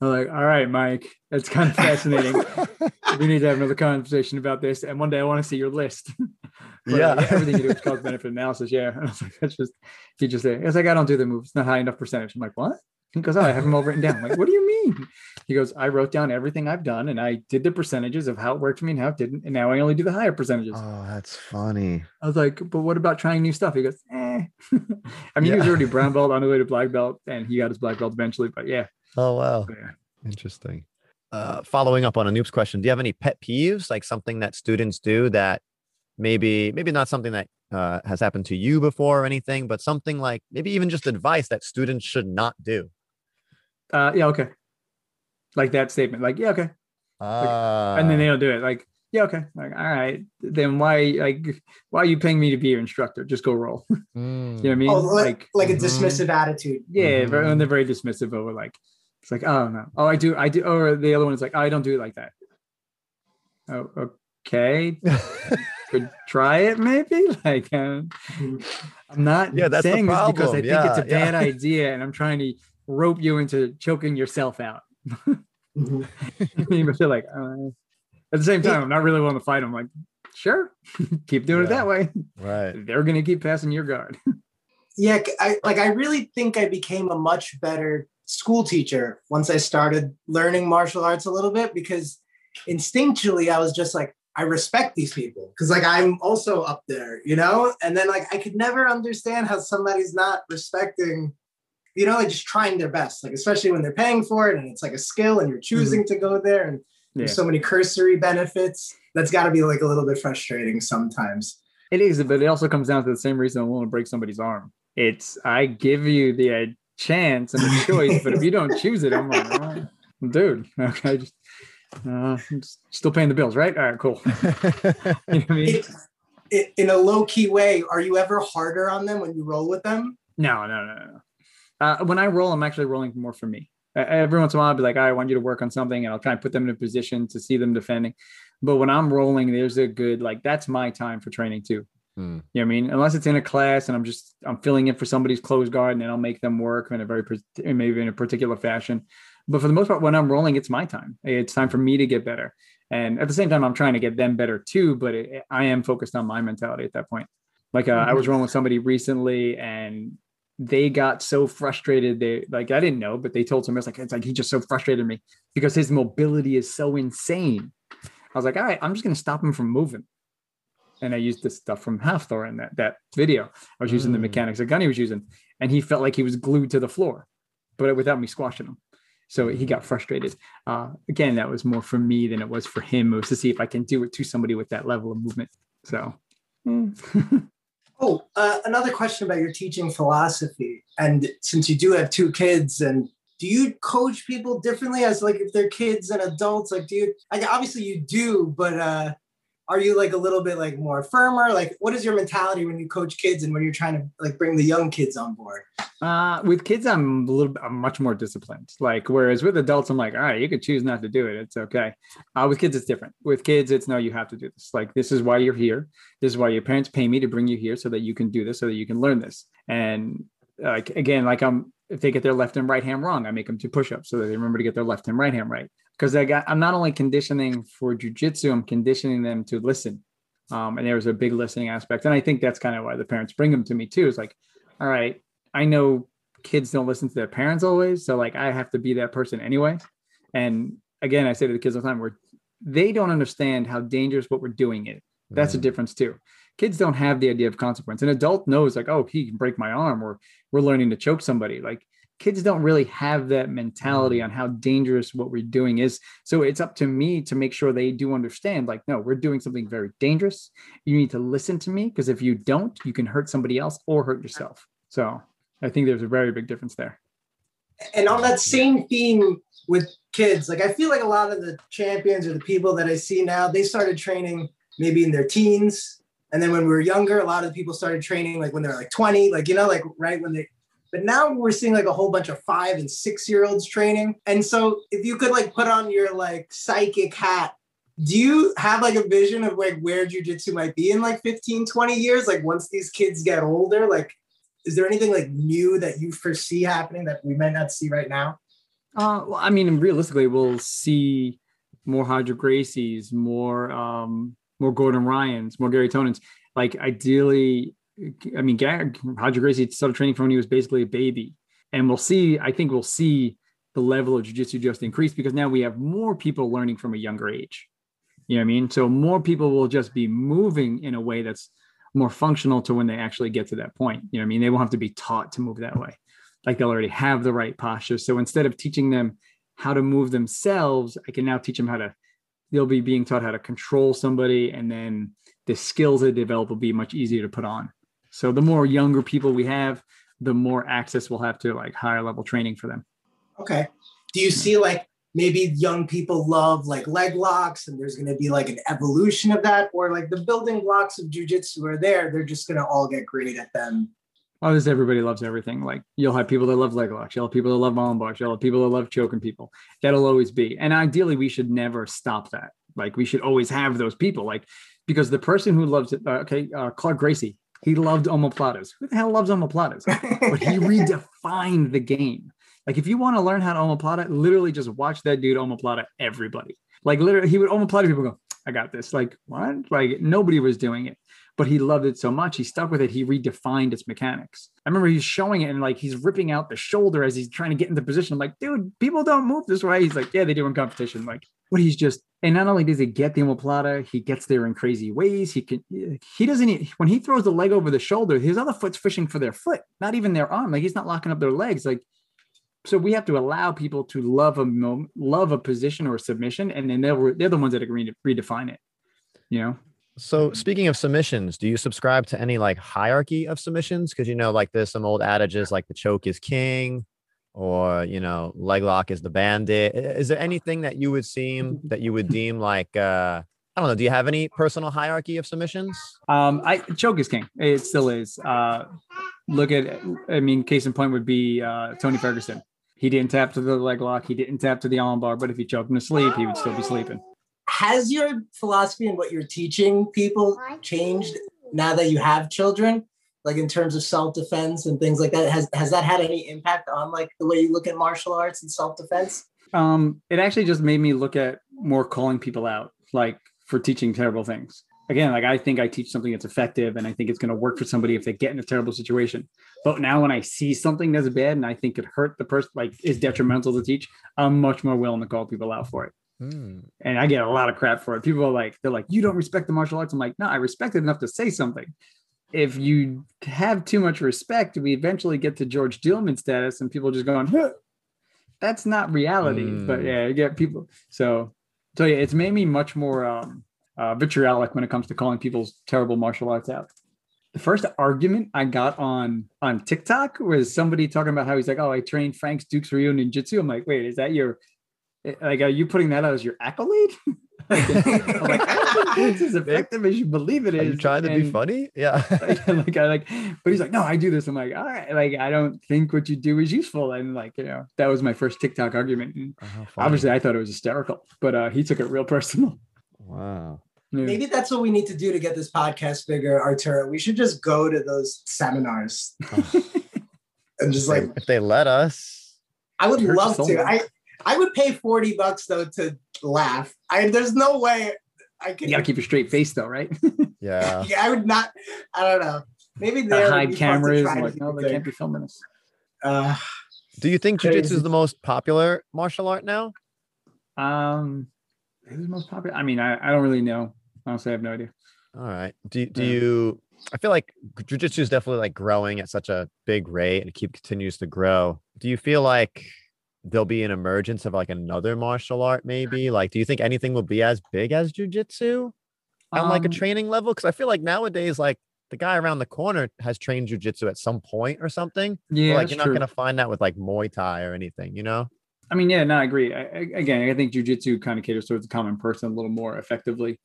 I'm like, all right, Mike, that's kind of fascinating. *laughs* we need to have another conversation about this. And one day I want to see your list. *laughs* yeah. yeah. Everything you do is cost benefit analysis. Yeah. And I was like, that's just, he just said, it's like, I don't do the moves. It's not high enough percentage. I'm like, what? He goes, oh, I have them all written down. I'm like, what do you mean? He goes, I wrote down everything I've done and I did the percentages of how it worked for me and how it didn't. And now I only do the higher percentages. Oh, that's funny. I was like, but what about trying new stuff? He goes, eh. *laughs* I mean, yeah. he was already brown *laughs* belt on the way to black belt and he got his black belt eventually. But yeah, Oh wow. Yeah. Interesting. Uh, following up on a Anoop's question, do you have any pet peeves, like something that students do that maybe maybe not something that uh, has happened to you before or anything, but something like maybe even just advice that students should not do? Uh, yeah, okay. Like that statement, like yeah, okay. Uh, and then they don't do it. Like yeah, okay. Like all right, then why like why are you paying me to be your instructor? Just go roll. Mm. *laughs* you know what I mean? Oh, like like a mm-hmm. dismissive attitude. Yeah, mm-hmm. and they're very dismissive over like it's like, oh no. Oh, I do, I do. Or the other one is like, oh, I don't do it like that. Oh, okay. *laughs* Could try it maybe. *laughs* Like uh, I'm not yeah, that's saying this because I yeah, think it's a bad yeah. idea and I'm trying to rope you into choking yourself out. *laughs* mm-hmm. but they're like, uh, at the same time, I'm not really willing to fight them. Like, sure, *laughs* keep doing yeah. it that way. Right. They're gonna keep passing your guard. *laughs* yeah, I like I really think I became a much better school teacher once I started learning martial arts a little bit because instinctually I was just like, I respect these people because like I'm also up there, you know? And then like I could never understand how somebody's not respecting, you know, like just trying their best, like especially when they're paying for it and it's like a skill and you're choosing mm-hmm. to go there and yeah. there's so many cursory benefits. That's got to be like a little bit frustrating sometimes. It is, but it also comes down to the same reason I want to break somebody's arm. It's I give you the chance and the *laughs* choice, but if you don't choose it, I'm like, oh, dude, *laughs* okay, just, uh, still paying the bills, right? All right, cool. *laughs* you know I mean? It, it, in a low key way, are you ever harder on them when you roll with them? No, no, no, no. Uh, when I roll, I'm actually rolling more for me. Every once in a while, I'll be like, I want you to work on something, and I'll try and put them in a position to see them defending. But when I'm rolling, there's a good like that's my time for training too. Mm. You know I mean? Unless it's in a class and I'm just I'm filling in for somebody's closed guard and then I'll make them work in a very maybe in a particular fashion. But for the most part, when I'm rolling, it's my time. It's time for me to get better. And at the same time, I'm trying to get them better too. But it, I am focused on my mentality at that point. Like uh, mm-hmm. I was rolling with somebody recently, and they got so frustrated. They like I didn't know, but they told somebody it's like it's like he just so frustrated me because his mobility is so insane. I was like, all right, I'm just gonna stop him from moving and I used this stuff from Hafthor in that that video. I was using mm. the mechanics that Gunny was using, and he felt like he was glued to the floor, but without me squashing him. So he got frustrated. Uh, again, that was more for me than it was for him. It was to see if I can do it to somebody with that level of movement. So. *laughs* oh, uh, another question about your teaching philosophy. And since you do have two kids, and do you coach people differently as like if they're kids and adults? Like, do you? I, obviously, you do, but uh, are you like a little bit like more firmer? Like what is your mentality when you coach kids and when you're trying to like bring the young kids on board? Uh with kids i'm a little I'm much more disciplined. Like whereas with adults i'm like all right you could choose not to do it. It's okay. Uh with kids it's different. With kids it's no you have to do this. Like this is why you're here. This is why your parents pay me to bring you here so that you can do this so that you can learn this. And like again like i'm if they get their left and right hand wrong i make them do push-ups so that they remember to get their left and right hand right because I got I'm not only conditioning for jujitsu, I'm conditioning them to listen. Um, and there was a big listening aspect. And I think that's kind of why the parents bring them to me too. Is like, all right, I know kids don't listen to their parents always. So like I have to be that person anyway. And again, I say to the kids all the time, where they don't understand how dangerous what we're doing is. That's mm. a difference too. Kids don't have the idea of consequence. An adult knows like, oh, he can break my arm or we're learning to choke somebody. Like kids don't really have that mentality mm. on how dangerous what we're doing is. So it's up to me to make sure they do understand like, no, we're doing something very dangerous. You need to listen to me because if you don't, you can hurt somebody else or hurt yourself. So I think there's a very big difference there. And on that same theme with kids, like I feel like a lot of the champions or the people that I see now, they started training maybe in their teens. And then when we were younger, a lot of the people started training like when they were like 20, like, you know, like right when they, but now we're seeing like a whole bunch of five and six year olds training. And so if you could like put on your like psychic hat, do you have like a vision of like where jujitsu might be in like 15, 20 years? Like once these kids get older, like is there anything like new that you foresee happening that we might not see right now? Uh, well, I mean, realistically, we'll see more Roger Gracies, more um, more Gordon Ryans, more Garry Tonons. Like ideally, I mean, Roger Gracie started training from when he was basically a baby, and we'll see. I think we'll see the level of jujitsu just increase because now we have more people learning from a younger age. You know what I mean? So more people will just be moving in a way that's more functional to when they actually get to that point. You know what I mean? They won't have to be taught to move that way. Like they'll already have the right posture. So instead of teaching them how to move themselves, I can now teach them how to, they'll be being taught how to control somebody. And then the skills they develop will be much easier to put on. So the more younger people we have, the more access we'll have to like higher level training for them. Okay. Do you see like maybe young people love like leg locks and there's going to be like an evolution of that? Or like the building blocks of jujitsu are there they're just going to all get great at them. Oh this everybody loves everything. Like you'll have people that love leg locks you'll have people that love arm bars you'll have people that love choking people. That'll always be. And ideally we should never stop that. Like we should always have those people. Like because the person who loves it uh, okay uh, clark gracie he loved omoplatas who the hell loves omoplatas *laughs* but he redefined the game like if you want to learn how to omoplata, literally just watch that dude omoplata everybody. Like literally, he would omoplata people go, I got this. Like what? Like nobody was doing it, but he loved it so much. He stuck with it. He redefined its mechanics. I remember he's showing it and like he's ripping out the shoulder as he's trying to get into position. I'm like, dude, people don't move this way. He's like, yeah, they do in competition. Like, what he's just, and not only does he get the omoplata, he gets there in crazy ways. He can, he doesn't, when he throws the leg over the shoulder, his other foot's fishing for their foot, not even their arm. Like he's not locking up their legs. Like so we have to allow people to love a moment, love a position or a submission, and then they're they're the ones that agree to redefine it. You know. So speaking of submissions, do you subscribe to any like hierarchy of submissions? Because you know, like there's some old adages like the choke is king, or you know, leg lock is the bandit. Is there anything that you would seem *laughs* that you would deem like uh I don't know. Do you have any personal hierarchy of submissions? Um, I choke is king. It still is. Uh, look at, I mean, case in point would be uh, Tony Ferguson. He didn't tap to the leg lock. He didn't tap to the arm bar. But if you choked him to sleep, he would still be sleeping. Has your philosophy and what you're teaching people changed now that you have children? Like in terms of self defense and things like that, has has that had any impact on like the way you look at martial arts and self defense? Um, it actually just made me look at more calling people out, like for teaching terrible things again, like I think I teach something that's effective and I think it's going to work for somebody if they get in a terrible situation. But now when I see something that's bad and I think could hurt the person, like is detrimental to teach, I'm much more willing to call people out for it. Hmm. And I get a lot of crap for it. People are like, they're like, you don't respect the martial arts. I'm like, no, I respect it enough to say something. If you have too much respect, we eventually get to George Dillman status and people just going, huh. that's not reality. But hmm. yeah, you get people. So, so yeah, it's made me much more um, uh, vitriolic when it comes to calling people's terrible martial arts out. The first argument I got on on TikTok was somebody talking about how he's like, "Oh, I trained Frank's Dux Ryu ninjutsu." I'm like, "Wait, is that your like? Are you putting that out as your accolade?" *laughs* *laughs* I'm like, it's as effective as you believe it is. Are you trying to and, be funny? Yeah. *laughs* like I like, but he's like, no, I do this. I'm like, all right, like I don't think what you do is useful. And like, you know, that was my first TikTok argument. And oh, obviously, I thought it was hysterical, but uh, he took it real personal. Wow. Maybe that's what we need to do to get this podcast bigger, Arturo. We should just go to those seminars *laughs* and just like if they let us. I would love to. I I would pay 40 bucks though to laugh. I there's no way I can You gotta keep a straight face though, right? *laughs* yeah. *laughs* yeah, I would not I don't know. Maybe they hide cameras like no, they can't be filming us. Uh, do you think jiu-jitsu is the most popular martial art now? Um who's most popular? I mean, I, I don't really know. Honestly, I have no idea. All right. Do do yeah. you I feel like jujitsu is definitely like growing at such a big rate and it keep continues to grow. Do you feel like there'll be an emergence of like another martial art maybe? Like do you think anything will be as big as jujitsu on like a Um, training level? Because I feel like nowadays like the guy around the corner has trained jujitsu at some point or something. yeah But, like you're not true. gonna find that with like Muay Thai or anything, you know? I mean, yeah, no, I agree. I, I, again, I think jujitsu kind of caters towards the common person a little more effectively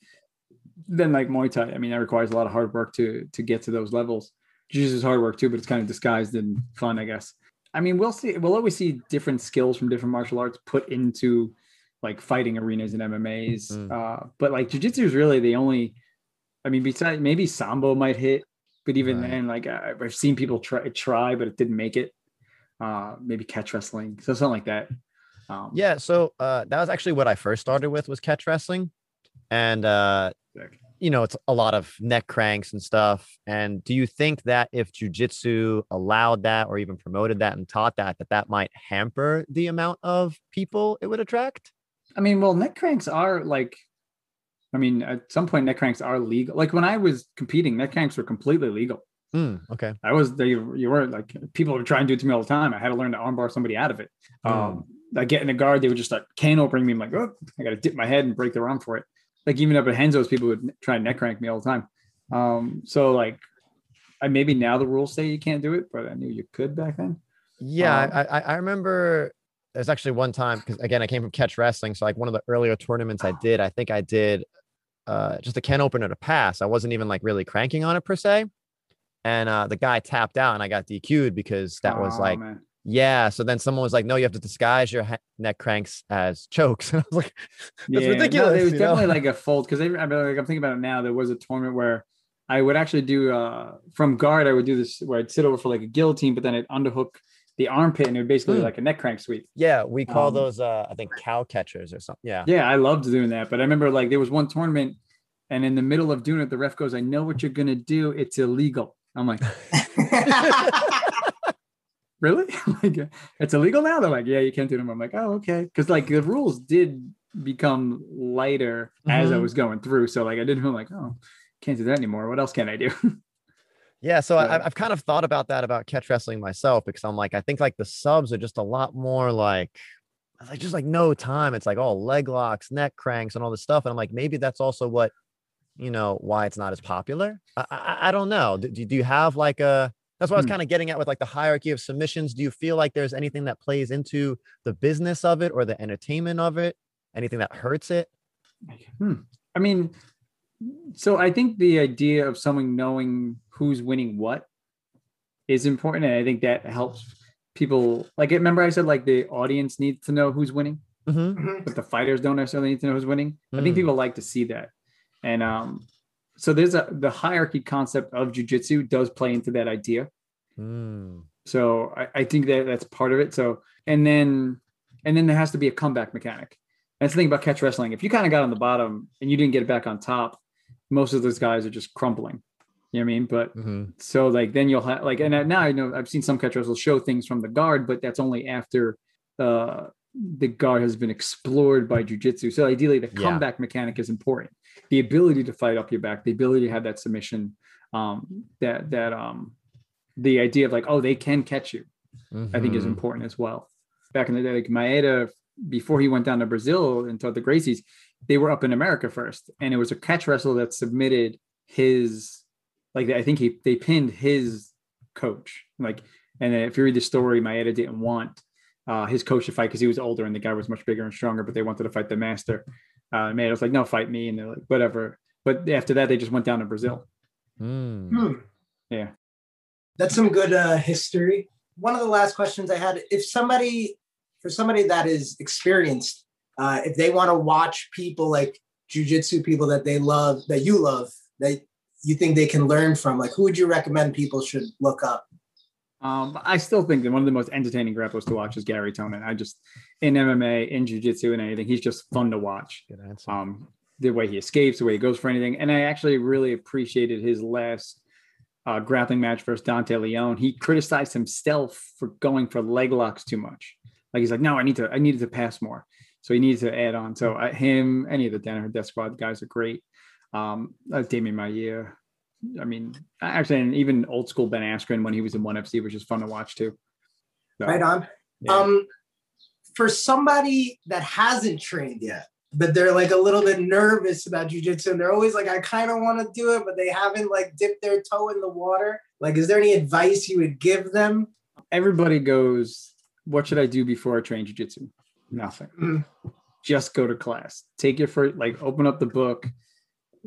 than like Muay Thai. I mean, that requires a lot of hard work to to get to those levels. Jiu-Jitsu is hard work too, but it's kind of disguised in fun, I guess. I mean, we'll see. We'll always see different skills from different martial arts put into like fighting arenas and MMAs. Mm. Uh, but like jujitsu is really the only. I mean, besides maybe sambo might hit, but even Right. then, like I've seen people try try, but it didn't make it. Uh, maybe catch wrestling, so something like that. Um, Yeah, so uh, that was actually what I first started with was catch wrestling, and uh. You know it's a lot of neck cranks and stuff. And do you think that if jujitsu allowed that or even promoted that and taught that, that that might hamper the amount of people it would attract? I mean, well, neck cranks are like, I mean, at some point, neck cranks are legal. Like when I was competing, neck cranks were completely legal. Hmm, okay. I was they you were like people were trying to do it to me all the time. I had to learn to armbar somebody out of it. Um, I get in the guard, they would just like can opening me. I'm like, oh, I got to dip my head and break their arm for it. Like even up at Renzo's, people would try and neck crank me all the time. Um, so like, I maybe now the rules say you can't do it, but I knew you could back then. Yeah, Um, I, I I remember there's actually one time because again I came from catch wrestling, so like one of the earlier tournaments I did, I think I did uh just a can opener to pass. I wasn't even like really cranking on it per se. And uh the guy tapped out and I got DQ'd because that was Oh, like man. Yeah. So then someone was like, no, you have to disguise your ha- neck cranks as chokes. *laughs* And I was like, that's Yeah, ridiculous. No, it was you know? definitely like a fold because I, I mean, like I'm thinking about it now. There was a tournament where I would actually do uh from guard. I would do this where I'd sit over for like a guillotine, but then I'd underhook the armpit, and it would basically Hmm. like a neck crank sweep. yeah, we call Um, those uh I think cow catchers or something. Yeah. Yeah, I loved doing that. But I remember like there was one tournament, and in the middle of doing it, the ref goes, "I know what you're gonna do. It's illegal." I'm like, *laughs* *laughs* really? *laughs* like, it's illegal now? They're like, yeah, you can't do them. I'm like, oh, okay. Because like the rules did become lighter as I Mhm. was going through. So like I didn't feel like, oh, can't do that anymore. What else can I do? *laughs* Yeah, so I, I've kind of thought about that about catch wrestling myself because I'm like, I think like the subs are just a lot more like, like just like no time. It's like all leg locks, neck cranks, and all this stuff. And I'm like, maybe that's also what, you know, why it's not as popular. I, I, I don't know. Do, do you have like a? That's what I was Hmm. kind of getting at with like the hierarchy of submissions. Do you feel like there's anything that plays into the business of it or the entertainment of it? Anything that hurts it? Hmm. I mean, so I think the idea of someone knowing who's winning what is important. And I think that helps people. Like, remember I said, like, the audience needs to know who's winning, Mm-hmm. but the fighters don't necessarily need to know who's winning. I think Mm. people like to see that. And um, so there's a the hierarchy concept of jujitsu does play into that idea. Mm. So I, I think that that's part of it. So and then and then there has to be a comeback mechanic. That's the thing about catch wrestling. If you kind of got on the bottom and you didn't get it back on top, most of those guys are just crumpling. You know what I mean? But hmm so like then you'll have like and now I know I've seen some catch wrestlers show things from the guard, but that's only after uh the guard has been explored by jujitsu. So ideally the Yeah. comeback mechanic is important. The ability to fight up your back, the ability to have that submission, um, that that um the idea of like, oh, they can catch you. I think is Mhm. important as well. Back in the day, like Maeda, before he went down to Brazil and taught the Gracies, they were up in America first, and it was a catch wrestler that submitted his, like I think he they pinned his coach, like, and then if you read the story, Maeda didn't want uh, his coach to fight because he was older and the guy was much bigger and stronger, but they wanted to fight the master. Uh, Maeda was like, no, fight me, and they're like, whatever. But after that, they just went down to Brazil. Mm. Hmm. Yeah. That's some good uh, history. One of the last questions I had: If somebody, for somebody that is experienced, uh, if they want to watch people like jujitsu people that they love, that you love, that you think they can learn from, like who would you recommend people should look up? Um, I still think that one of the most entertaining grapplers to watch is Garry Tonon. I just in MMA, in jiu-jitsu, and anything, he's just fun to watch. Good answer. Um, the way he escapes, the way he goes for anything, and I actually really appreciated his last uh, grappling match versus Dante Leon. He criticized himself for going for leg locks too much. Like he's like, no, I need to, I needed to pass more, so he needs to add on. So I, him, any of the Danaher Death Squad guys are great. Um, uh, Damien Maia, I mean, actually, and even old school Ben Askren when he was in One FC, which is fun to watch too. So, right on. Yeah. Um, for somebody that hasn't trained yet, but they're like a little bit nervous about jujitsu, and they're always like, I kind of want to do it, but they haven't like dipped their toe in the water. Like, is there any advice you would give them? Everybody goes, "What should I do before I train jujitsu?" Nothing. Mm. Just go to class. Take your first, like, open up the book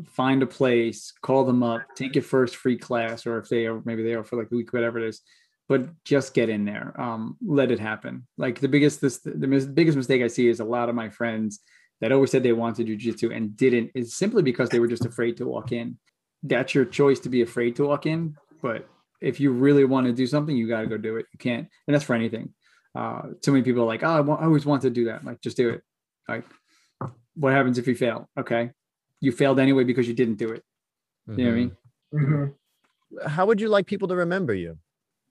find a place, call them up, take your first free class, or if they are maybe they are for like a week, whatever it is. But just get in there. Um, let it happen. Like the biggest this the biggest mistake I see is a lot of my friends that always said they wanted jujitsu and didn't is simply because they were just afraid to walk in. That's your choice to be afraid to walk in, but if you really want to do something, you got to go do it. You can't, and that's for anything. Uh, too many people are like, oh, I always want to do that. Like, just do it. Like, what happens if you fail? Okay, you failed anyway because you didn't do it. Mm-hmm. You know what I mean? Mm-hmm. mm-hmm. How would you like people to remember you?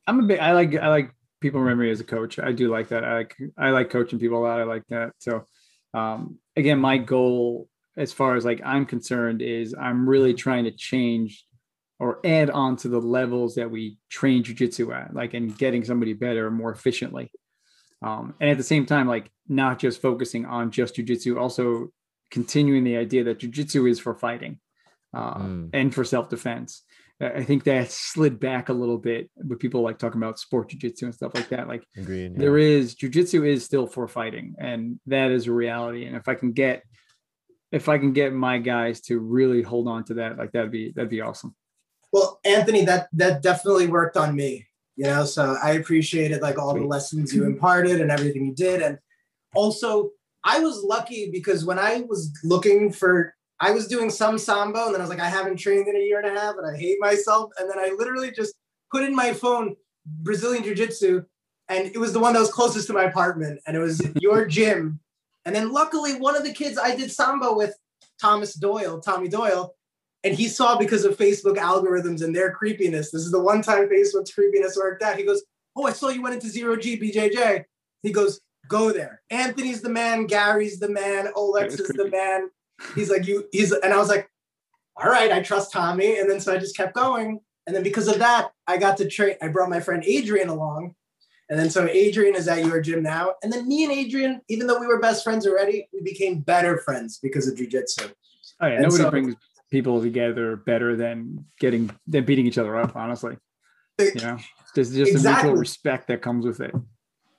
I'm a bit. I like. I like people remember me as a coach. I do like that. I like. I like coaching people a lot. I like that. So, um, again, my goal, as far as like I'm concerned, is I'm really trying to change or add on to the levels that we train jujitsu at, like and getting somebody better more efficiently. Um, and at the same time, like not just focusing on just jujitsu, also continuing the idea that jujitsu is for fighting uh, mm. and for self defense. I think that slid back a little bit with people like talking about sport jujitsu and stuff like that. Like Agreed, yeah. there is jujitsu is still for fighting, and that is a reality. And if I can get if I can get my guys to really hold on to that, like that'd be that'd be awesome. Well, Anthony, that that definitely worked on me. You know, so I appreciated like all Sweet. the lessons you imparted and everything you did, and also I was lucky because when I was looking for, I was doing some sambo and then I was like, I haven't trained in a year and a half and I hate myself. And then I literally just put in my phone Brazilian Jiu Jitsu and it was the one that was closest to my apartment and it was your *laughs* gym. And then luckily, one of the kids I did sambo with, Thomas Doyle, Tommy Doyle, and he saw because of Facebook algorithms and their creepiness. This is the one time Facebook's creepiness worked out. He goes, Oh, I saw you went into zero G BJJ. He goes, go there. Anthony's the man, Gary's the man, Olex is the man. He's like, you, he's, and I was like, all right, I trust Tommy. And then so I just kept going. And then because of that, I got to train. I brought my friend Adrian along. And then so Adrian is at your gym now. And then me and Adrian, even though we were best friends already, we became better friends because of jujitsu. Oh yeah, and nobody so, brings people together better than getting than beating each other up, honestly. You know, there's just exactly. a mutual respect that comes with it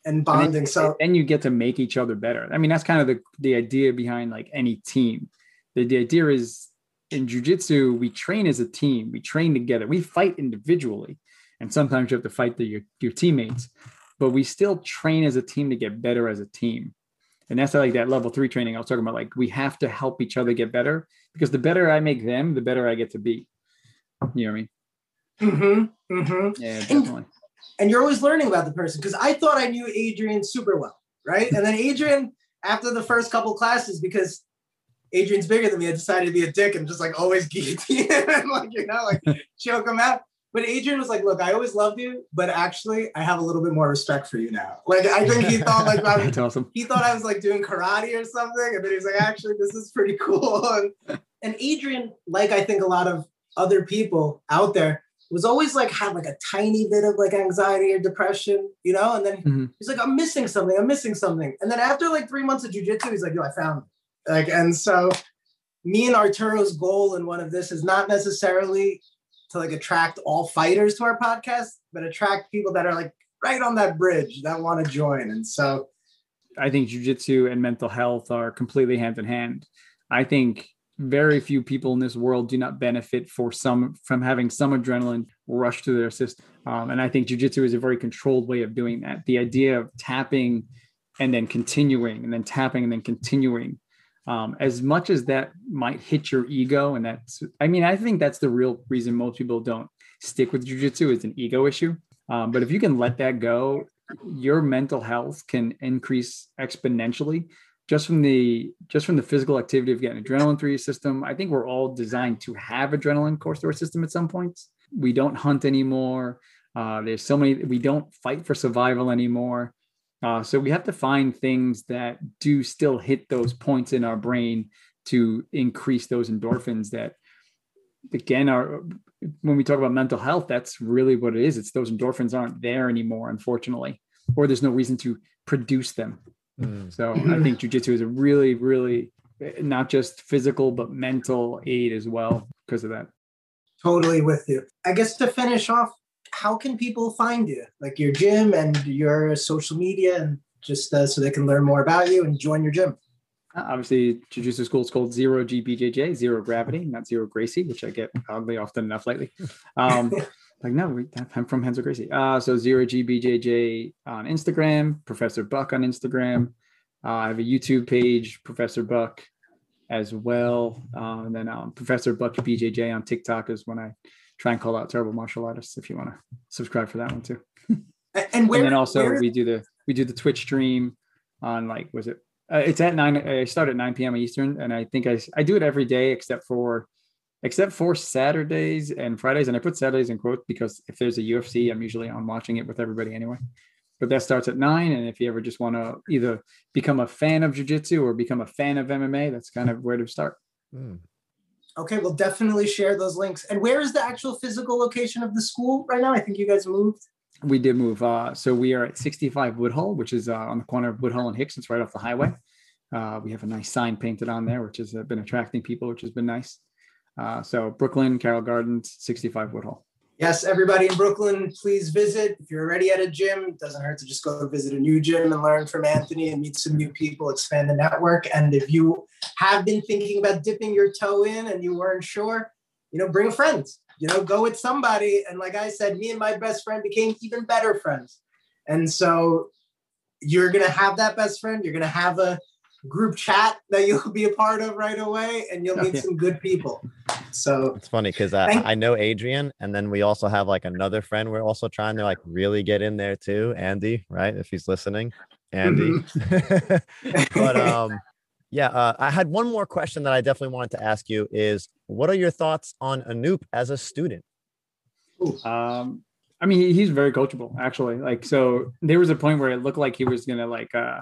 and bonding. And then, so and you get to make each other better. I mean, that's kind of the the idea behind like any team. The, the idea is in jujitsu, we train as a team. We train together. We fight individually, and sometimes you have to fight the, your your teammates, but we still train as a team to get better as a team. And that's like that level three training I was talking about. Like we have to help each other get better because the better I make them, the better I get to be. You know what I mean? Mm-hmm. Mm-hmm. Yeah, definitely. And and you're always learning about the person because I thought I knew Adrian super well, right? and then Adrian, after the first couple classes, because Adrian's bigger than me, I decided to be a dick and just like always *laughs* guillotine him, like you know, like choke him out. But Adrian was like, "Look, I always loved you, but actually, I have a little bit more respect for you now." Like, I think he thought like I was, *laughs* awesome. he thought I was like doing karate or something, and then he's like, "Actually, this is pretty cool." And, *laughs* and Adrian, like I think a lot of other people out there, was always like had like a tiny bit of like anxiety or depression, you know, and then mm-hmm. he's like, I'm missing something, I'm missing something. And then after like three months of jujitsu, he's like, yo, I found it. Like, and so me and Arturo's goal in one of this is not necessarily to like attract all fighters to our podcast, but attract people that are like right on that bridge that want to join. And so I think jujitsu and mental health are completely hand in hand. I think very few people in this world do not benefit for some from having some adrenaline rush to their system. Um, and I think jujitsu is a very controlled way of doing that. The idea of tapping and then continuing and then tapping and then continuing. Um, as much as that might hit your ego, and that's, I mean, I think that's the real reason most people don't stick with jujitsu is an ego issue. Um, but if you can let that go, your mental health can increase exponentially just from the just from the physical activity of getting adrenaline through your system i think we're all designed to have adrenaline course through our system at some points we don't hunt anymore uh, there's so many we don't fight for survival anymore uh, so we have to find things that do still hit those points in our brain to increase those endorphins that again, our when we talk about mental health, that's really what it is. It's those endorphins aren't there anymore, unfortunately, or there's no reason to produce them. Mm. So I think jujitsu is a really, really not just physical but mental aid as well because of that. Totally with you. I guess to finish off, how can people find you? Like your gym and your social media, and just uh, so they can learn more about you and join your gym. Uh, obviously, Jiu-Jitsu school is called Zero GBJJ, Zero Gravity, not Zero Gracie, which I get oddly often enough lately. Um, *laughs* like, no, *laughs* I'm from Renzo Gracie. Uh, so Zero GBJJ on Instagram, Professor Buck on Instagram. Uh, I have a YouTube page, Professor Buck, as well. Uh, and then um, Professor Buck BJJ on TikTok is when I try and call out terrible martial artists. If you want to subscribe for that one too. and, where, and then also where... we do the we do the Twitch stream on like was it uh, it's at nine. I start at nine p.m. Eastern, and I think I I do it every day except for except for Saturdays and Fridays. And I put Saturdays in quotes because if there's a UFC, I'm usually on watching it with everybody anyway. But that starts at nine. And if you ever just want to either become a fan of jujitsu or become a fan of MMA, that's kind of where to start. Mm. Okay, we'll definitely share those links. And where is the actual physical location of the school right now? I think you guys moved. We did move. Uh, so we are at 65 Woodhull, which is uh, on the corner of Woodhull and Hicks. It's right off the highway. Uh, we have a nice sign painted on there, which has uh, been attracting people, which has been nice. Uh, so Brooklyn, Carroll Gardens, 65 Woodhull. Yes, everybody in Brooklyn, please visit. If you're already at a gym, it doesn't hurt to just go visit a new gym and learn from Anthony and meet some new people, expand the network. And if you have been thinking about dipping your toe in and you weren't sure, you know, bring friends. you know, go with somebody. And like I said, me and my best friend became even better friends. And so you're to have that best friend. You're to have a group chat that you'll be a part of right away and you'll meet some good people. So it's funny because I, I know Adrian, and then we also have like another friend we're also trying to like really get in there too, Andy, right? If he's listening, Andy. Mm-hmm. *laughs* but um, yeah, uh, I had one more question that I definitely wanted to ask you is what are your thoughts on Anoop as a student? Um, I mean, he's very coachable actually. Like, so there was a point where it looked like he was going to like, uh,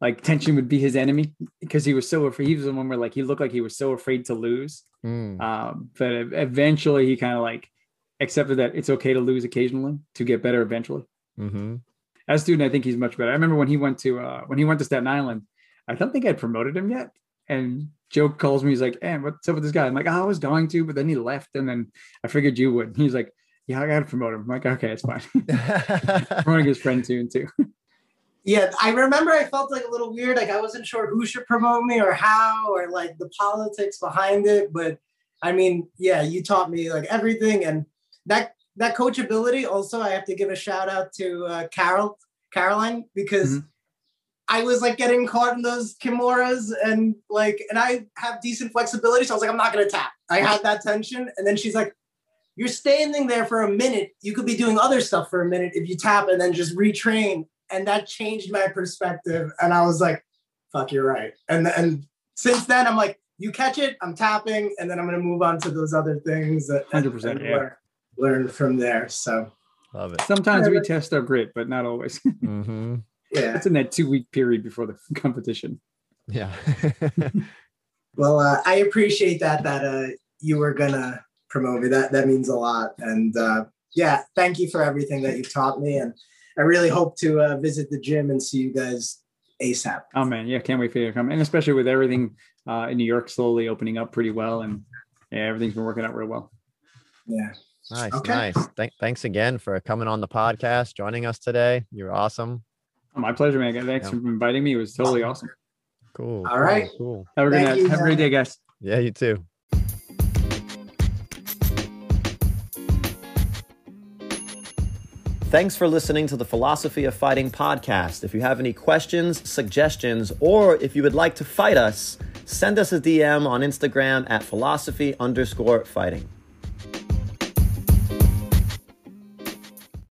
like tension would be his enemy because he was so afraid. He was the one where like, he looked like he was so afraid to lose. Mm. Um, but eventually he kind of like accepted that it's okay to lose occasionally to get better eventually. Mm-hmm. As a student, I think he's much better. I remember when he went to, uh, when he went to Staten Island, I don't think I'd promoted him yet. And Joe calls me, he's like, hey, what's up with this guy? I'm like, oh, I was going to, but then he left. And then I figured you would. He's like, yeah, I got to promote him. I'm like, okay, it's fine. *laughs* *laughs* Promoting his friend too, and too. Yeah, I remember I felt like a little weird. Like I wasn't sure who should promote me or how or like the politics behind it. But I mean, yeah, you taught me like everything. And that that coachability also, I have to give a shout out to uh, Carol, Caroline, because mm-hmm I was like getting caught in those kimuras and like, and I have decent flexibility. So I was like, I'm not going to tap. I had that tension. And then she's like, you're standing there for a minute. You could be doing other stuff for a minute if you tap and then just retrain. And that changed my perspective. And I was like, fuck, you're right. And, and since then, I'm like, you catch it, I'm tapping, and then I'm going to move on to those other things that 100% yeah. learn, learn from there. So love it. Sometimes we test our grit, but not always. *laughs* mm-hmm yeah it's in that two week period before the *laughs* competition yeah *laughs* well uh, i appreciate that that uh, you were gonna promote me that that means a lot and uh, yeah thank you for everything that you taught me and i really hope to uh, visit the gym and see you guys asap oh man yeah can't wait for you to come and especially with everything uh, in new york slowly opening up pretty well and yeah everything's been working out real well yeah Nice, okay. nice. Th- thanks again for coming on the podcast, joining us today. You're awesome. Oh, my pleasure, man. Thanks yeah. for inviting me. It was totally awesome. Cool. All right. Cool. Have a, good, have a great day, guys. Yeah, you too. Thanks for listening to the Philosophy of Fighting podcast. If you have any questions, suggestions, or if you would like to fight us, send us a DM on Instagram at philosophy underscore fighting.